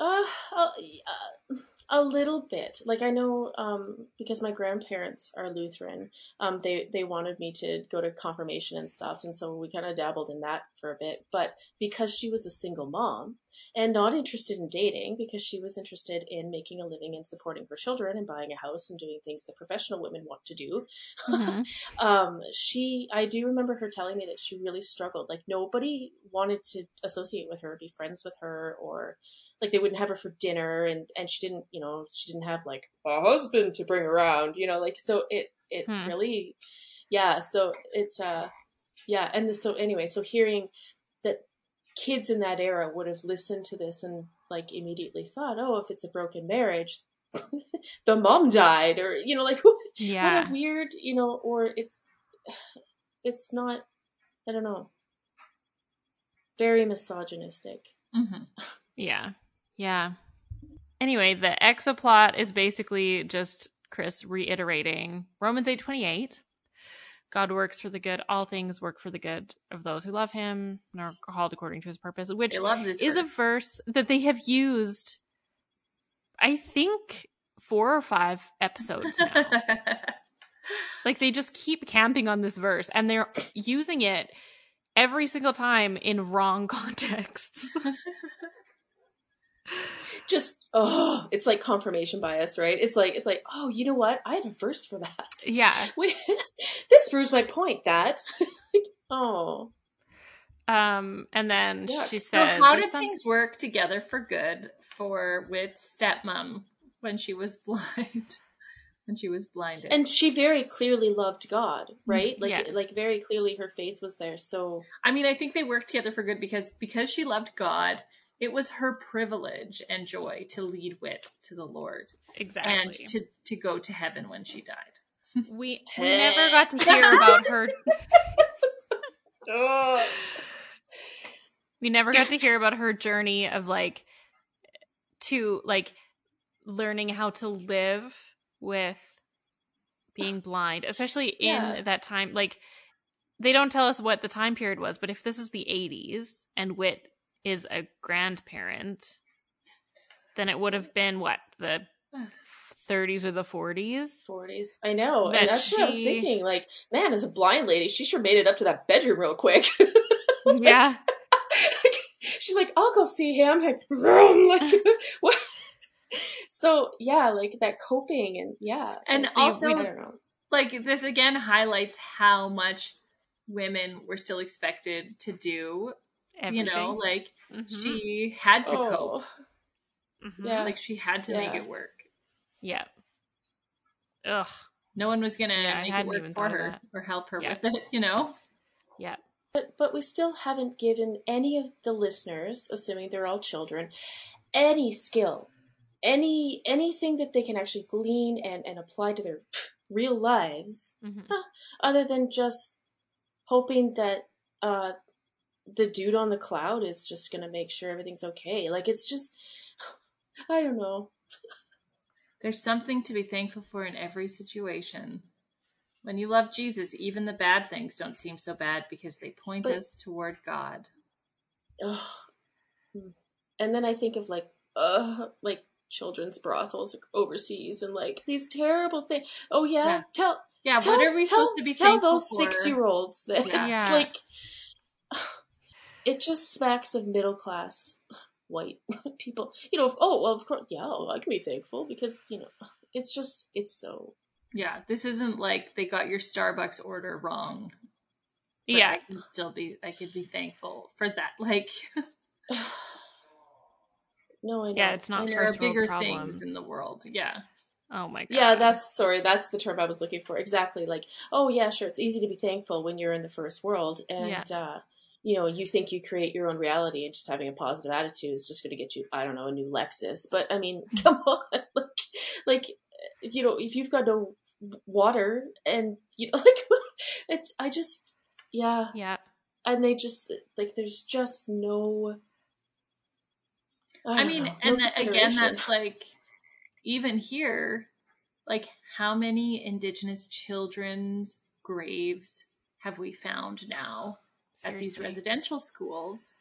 uh, uh, a little bit. Like I know, um, because my grandparents are Lutheran, um, they they wanted me to go to confirmation and stuff, and so we kind of dabbled in that for a bit. But because she was a single mom and not interested in dating, because she was interested in making a living and supporting her children and buying a house and doing things that professional women want to do, Mhm. um she i do remember her telling me that she really struggled like nobody wanted to associate with her be friends with her or like they wouldn't have her for dinner and and she didn't you know she didn't have like a husband to bring around you know like so it it Hmm. really yeah so it uh yeah and the, so anyway so hearing that kids in that era would have listened to this and like immediately thought oh if it's a broken marriage the mom died or you know like yeah what a weird you know or it's it's not i don't know very misogynistic Mm-hmm. Yeah. Yeah. Anyway, the exoplot is basically just Chris reiterating Romans 8:28. God works for the good. All things work for the good of those who love him and are called according to his purpose, which is a verse. that they have used I think 4 or 5 episodes now. like they just keep camping on this verse and they're using it every single time in wrong contexts. just oh it's like confirmation bias right it's like it's like oh you know what i have a verse for that yeah. Wait, this proves my point that oh Um, and then Yeah. she so says, how "There's did some- things work together for good for with stepmom when she was blind? when she was blinded. and she very clearly loved god right like Yeah. like very clearly her faith was there so I mean, I think they worked together for good because because she loved God, it was her privilege and joy to lead Whit to the Lord exactly. and to to go to heaven when she died. we we never got to hear about her. oh. We never got to hear about her journey of like to like learning how to live with being blind, especially in Yeah. that time. Like, they don't tell us what the time period was, but if this is the 80s and Whit is a grandparent, then it would have been what, the 30s or the 40s? 40s. I know. That and that's what I was thinking. Like, man, as a blind lady, she sure made it up to that bedroom real quick. Yeah. She's like, I'll go see him. Like, vroom, like what? So yeah, like that coping and yeah, And like, also- don't like this again highlights how much women were still expected to do. You know, Everything. like Mhm. she had to cope. Oh, Mhm. yeah. Like she had to make it work. Yeah. Ugh. No one was gonna Yeah, make it work for her or help her Yeah. with it. You know. Yeah. But but we still haven't given any of the listeners, assuming they're all children, any skill, any anything that they can actually glean and and apply to their real lives, Mhm. other than just hoping that uh the dude on the cloud is just gonna make sure everything's okay. Like it's just, I don't know. There's something to be thankful for in every situation. When you love Jesus, even the bad things don't seem so bad because they point But- us toward God. Ugh. And then I think of like, uh, like children's brothels overseas and like these terrible things. Oh yeah, Yeah. tell Yeah, tell, what are we tell, supposed to be tell thankful those six year olds that Yeah. Yeah. like it just smacks of middle class white people. You know, oh well, of course, yeah, I can be thankful because you know it's just it's so. Yeah, this isn't like they got your Starbucks order wrong. but Yeah. I can still be. I could be thankful for that. Like no, I know. Yeah, it's not there are first world bigger problems. things in the world. Yeah, Oh my god. Yeah, that's sorry, that's the term I was looking for. Exactly. Like, oh yeah, sure, it's easy to be thankful when you're in the first world and Yeah. uh you know, you think you create your own reality and just having a positive attitude is just going to get you, I don't know, a new Lexus. But I mean, mm-hmm. come on, like, like, you know, if you've got no water and you know, like, it's, I just, yeah, Yeah. and they just like, there's just no. I don't mean, know, no and that, again, that's like even here, like how many Indigenous children's graves have we found now at these residential schools?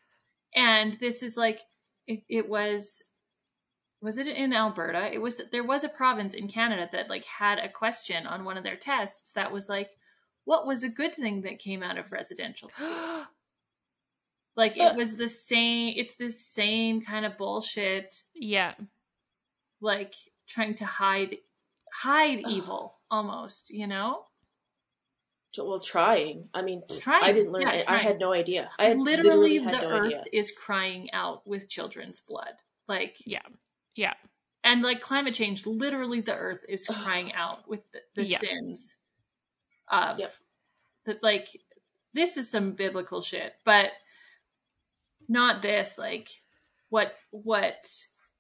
And this is like it, it was. Was it in Alberta? It was there was a province in Canada that like had a question on one of their tests that was like, what was a good thing that came out of residential schools? Like it was the same. It's the same kind of bullshit. yeah. Like trying to hide, hide evil almost. You know, well, trying. I mean, Trying, I didn't learn. yeah, I, I had no idea. I had literally, had the no earth idea. is crying out with children's blood. Like Yeah. Yeah. and like climate change. Literally, the earth is crying out with the, the Yeah. sins of Yep. that. Like this is some biblical shit, but not this. Like what? What?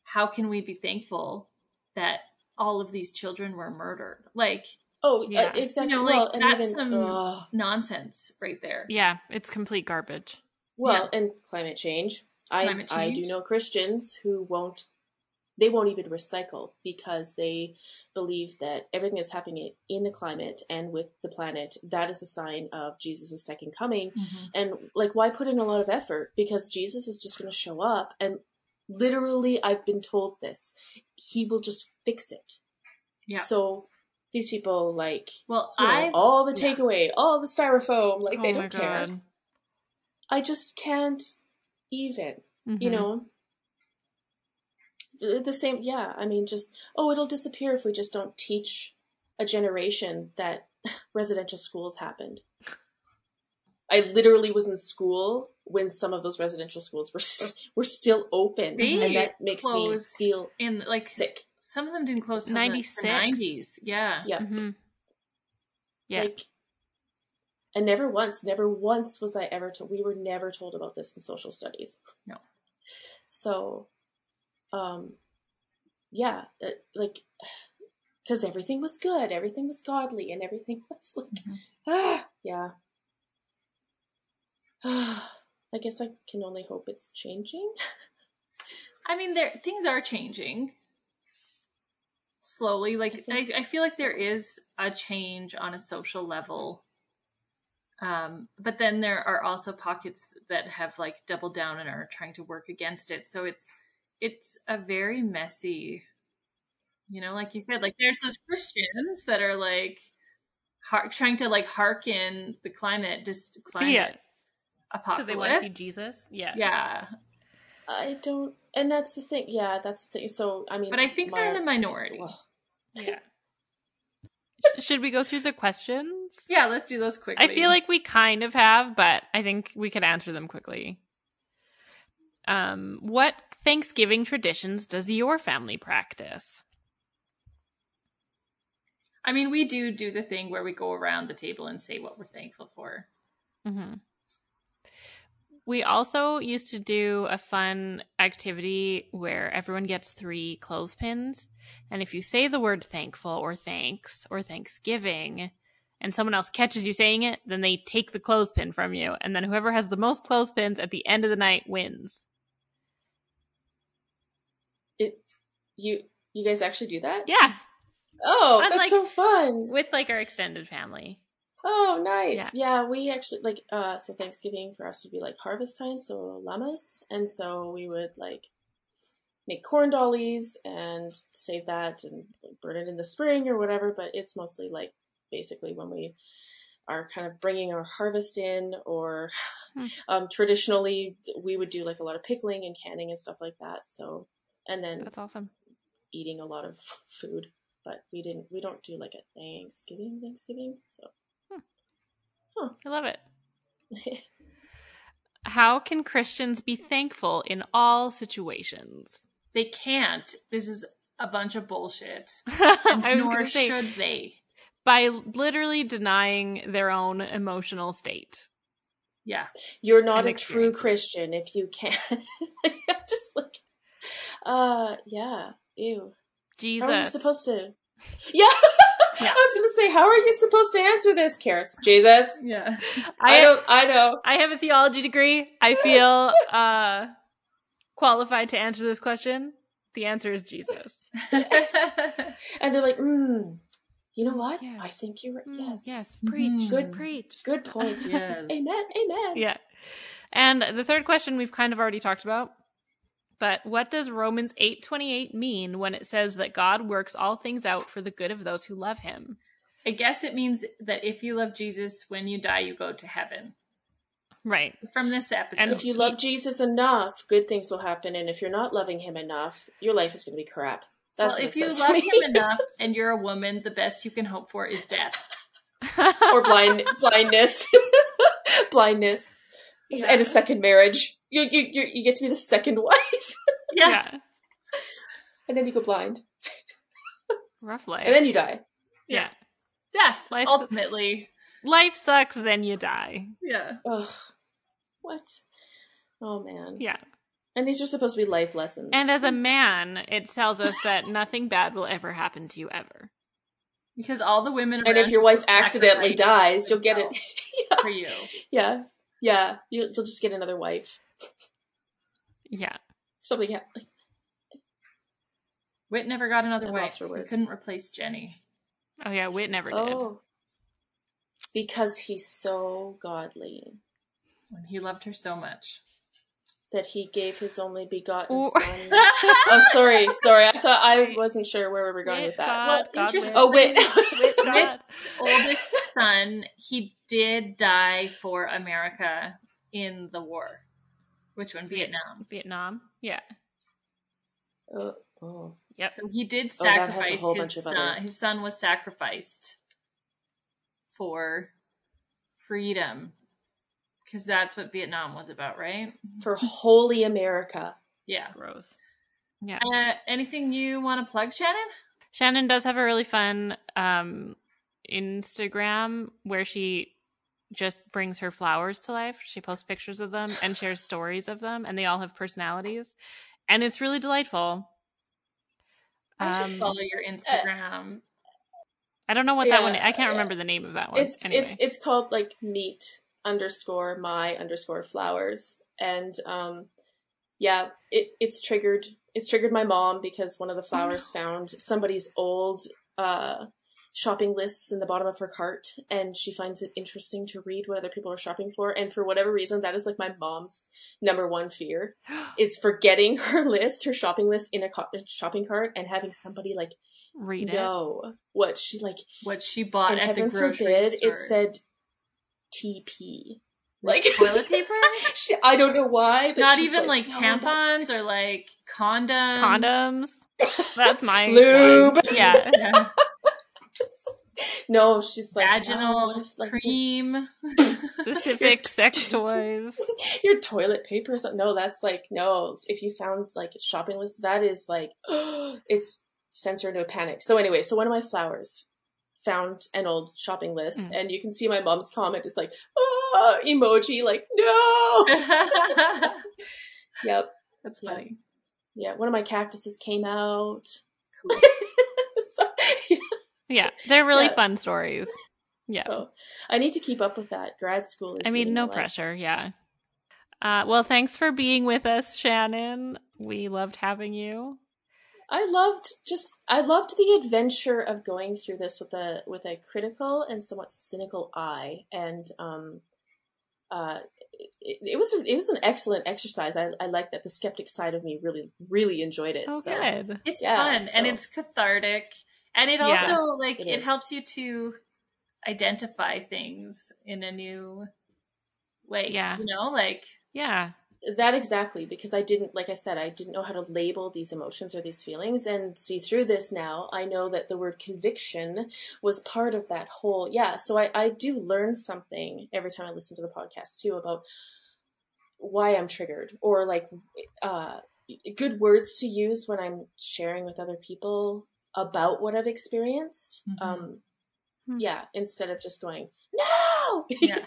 How can we be thankful that all of these children were murdered? Like Oh, Yeah. uh, exactly. You know, like, well, that's even, some- ugh. nonsense right there. Yeah. It's complete garbage. well, and climate change. I Climate I do know Christians who won't. They won't even recycle because they believe that everything that's happening in the climate and with the planet that is a sign of Jesus' second coming. Mhm. And like, why put in a lot of effort? Because Jesus is just going to show up, and literally, I've been told this. He will just fix it. Yeah. So these people like Well, I all the yeah. takeaway, all the styrofoam, like oh they don't care. I just can't even, you Mhm. know. The same, yeah. I mean, just oh, it'll disappear if we just don't teach a generation that residential schools happened. I literally was in school when some of those residential schools were were still open, They and that makes me feel in like sick. Some of them didn't close till 96. the nineties. Yeah. Yeah, Mhm. Yeah. like, and never once, never once was I ever told. We were never told about this in social studies. No. So, um, yeah, it, like, because everything was good, everything was godly, and everything was like, Mhm. ah, yeah. I guess I can only hope it's changing. I mean, there things are changing. Slowly. Like I, I feel like there is a change on a social level. Um, but then there are also pockets that have like doubled down and are trying to work against it. So it's it's a very messy, you know, like you said, like there's those Christians that are like har- trying to like hearken the climate just climate Yeah. apocalypse Because they want to see Jesus. Yeah. Yeah, I don't, and that's the thing. Yeah, that's the thing. So I mean, but I think they're in the minority. well, Yeah. Should we go through the questions? Yeah, let's do those quickly. I feel like we kind of have, but I think we could answer them quickly. Um, what Thanksgiving traditions does your family practice? I mean, we do do the thing where we go around the table and say what we're thankful for. hmm We also used to do a fun activity where everyone gets three clothespins. And if you say the word thankful or thanks or Thanksgiving and someone else catches you saying it, then they take the clothespin from you. And then whoever has the most clothespins at the end of the night wins. it, you, you guys actually do that? Yeah. Oh, that's so fun. With like our extended family. Oh, nice. Yeah. Yeah. we actually like uh so Thanksgiving for us would be like harvest time, so Lammas, and so we would like make corn dollies and save that and like, burn it in the spring or whatever, but it's mostly like basically when we are kind of bringing our harvest in or Hmm. um traditionally we would do like a lot of pickling and canning and stuff like that. So and then That's awesome. eating a lot of food, but we didn't we don't do like a Thanksgiving Thanksgiving. So I love it. How can Christians be thankful in all situations? They can't. This is a bunch of bullshit. I was nor going to say, should they. by literally denying their own emotional state. Yeah. You're not a true experiences. Christian if you can't. just like, uh, yeah, ew. Jesus. How are you supposed to? Yeah. Yeah. I was gonna say, how are you supposed to answer this, Karis? Jesus. Yeah. I, I, don't. I know. I have a theology degree. I feel uh, qualified to answer this question. The answer is Jesus. And they're like, mm, you know what? Yes. I think you're. Mm, Yes. Yes. Preach. Good- Preach. Good point. yes. Amen. Amen. Yeah. And the third question we've kind of already talked about. But what does Romans 8:28 mean when it says that God works all things out for the good of those who love him? I guess it means that if you love Jesus, when you die, you go to heaven. Right. From this episode. And If you love Jesus enough, good things will happen. And if you're not loving him enough, your life is going to be crap. That's well, if you love me. him enough and you're a woman, the best you can hope for is death. or blind blindness, blindness, Yeah. and a second marriage. You you you you get to be the second wife, yeah. and then you go blind, Rough life. and then you die. yeah. Death, Life's- ultimately. Life sucks, then you die. Yeah. Ugh, what? Oh man. Yeah. And these are supposed to be life lessons. And as a man, it tells us that nothing bad will ever happen to you ever. Because all the women and if your wife accidentally dies, you'll get it. themselves for you. yeah, yeah. You'll, you'll just get another wife. Yeah. Something ha- Whit never got another I'm wife. lost He couldn't replace Jenny. Oh yeah, Whit never did. Oh, because he's so godly When he loved her so much. that he gave his only begotten Or- son. oh, sorry, sorry. I thought I wasn't sure where we were going Whit with that. got- Well, interesting- Oh wait, Whit got- Oldest son, he did die for America in the war. Which one? Vietnam. Vietnam. Yeah. oh, oh. Yep. So he did Oh, that has a sacrifice whole his son. other- His son was sacrificed for freedom. Because that's what Vietnam was about, right? for holy America. Yeah. Gross. Yeah. Uh, anything you want to plug, Shannon? Shannon does have a really fun um Instagram where she just brings her flowers to life. She posts pictures of them and shares stories of them and they all have personalities. And it's really delightful. I should Um, follow your Instagram. I don't know what that Yeah, one I can't yeah. remember the name of that one. It's anyway. it's it's called like meet underscore my underscore flowers, and um, yeah, it it's triggered it's triggered my mom because one of the flowers found somebody's old uh, shopping lists in the bottom of her cart, and she finds it interesting to read what other people are shopping for. And for whatever reason, that is like my mom's number one fear is forgetting her list, her shopping list in a co- shopping cart, and having somebody like Read it. know what she like. What she bought and at the heaven grocery forbid store. it said TP. Like toilet paper. she, I don't know why, but Not even like, "No, oh that- tampons or like condoms. Condoms. That's my Lube. one. Yeah. Yeah. No, she's like Vaginal "No, like, cream. Specific sex toys. your toilet paper or. No, that's like no. If you found like a shopping list, that is like it's censor no panic. So anyway, so one of my flowers found an old shopping list, Mm. and you can see my mom's comment is like oh, emoji, like no. yep, That's Yeah. funny. yeah. One of my cactuses came out. Cool. So, Yeah. They're really Yeah. fun stories. Yeah. so I need to keep up with that. Grad school is. I mean, no my life. pressure. Yeah. Uh, well, thanks for being with us, Shannon. We loved having you. I loved just I loved the adventure of going through this with a with a critical and somewhat cynical eye, and um, uh, it, it was it was an excellent exercise. I I like that the skeptic side of me really really enjoyed it. Oh, so. good. It's Yeah, fun and it's cathartic. And it Yeah. also like It it, is. helps you to identify things in a new way. Yeah. You know, like Yeah. That exactly because I didn't like I said I didn't know how to label these emotions or these feelings and see through this now I know that the word conviction was part of that whole yeah so I, I do learn something every time I listen to the podcast too about why I'm triggered or like uh good words to use when I'm sharing with other people about what I've experienced Mhm. um Hmm. yeah instead of just going no Yeah.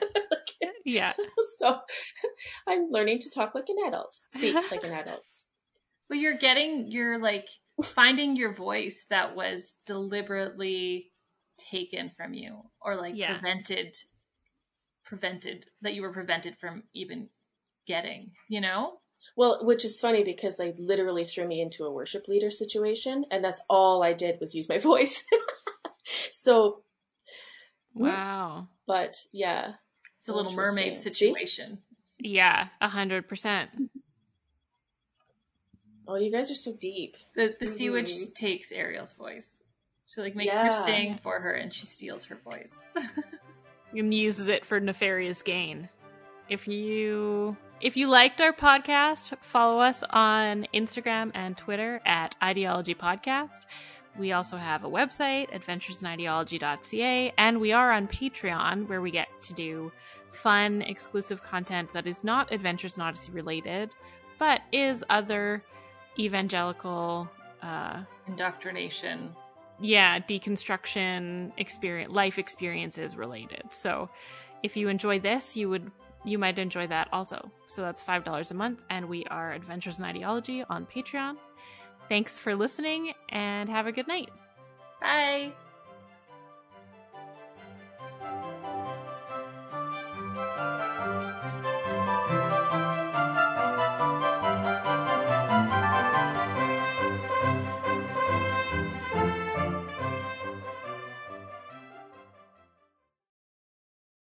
Yeah. so I'm learning to talk like an adult, speak like an adult. But you're getting, you're like finding your voice that was deliberately taken from you or like Yeah. prevented, prevented, that you were prevented from even getting, you know? Well, which is funny because they literally threw me into a worship leader situation, and that's all I did was use my voice. so, mm, Wow. but yeah, It's a little mermaid Interesting. See? situation. Yeah. A hundred percent. oh, you guys are so deep. The the mm-hmm. sea witch takes Ariel's voice. She like makes her Yeah. sing for her and she steals her voice. and uses it for nefarious gain. If you if you liked our podcast, follow us on Instagram and Twitter at Ideology Podcast. We also have a website, adventuresideology.ca, and we are on Patreon where we get to do fun, exclusive content that is not Adventures in Odyssey related, but is other evangelical uh Indoctrination. yeah deconstruction experience life experiences related so if you enjoy this you would you might enjoy that also. So that's five dollars a month and we are adventures in ideology on patreon. Thanks for listening and have a good night. Bye.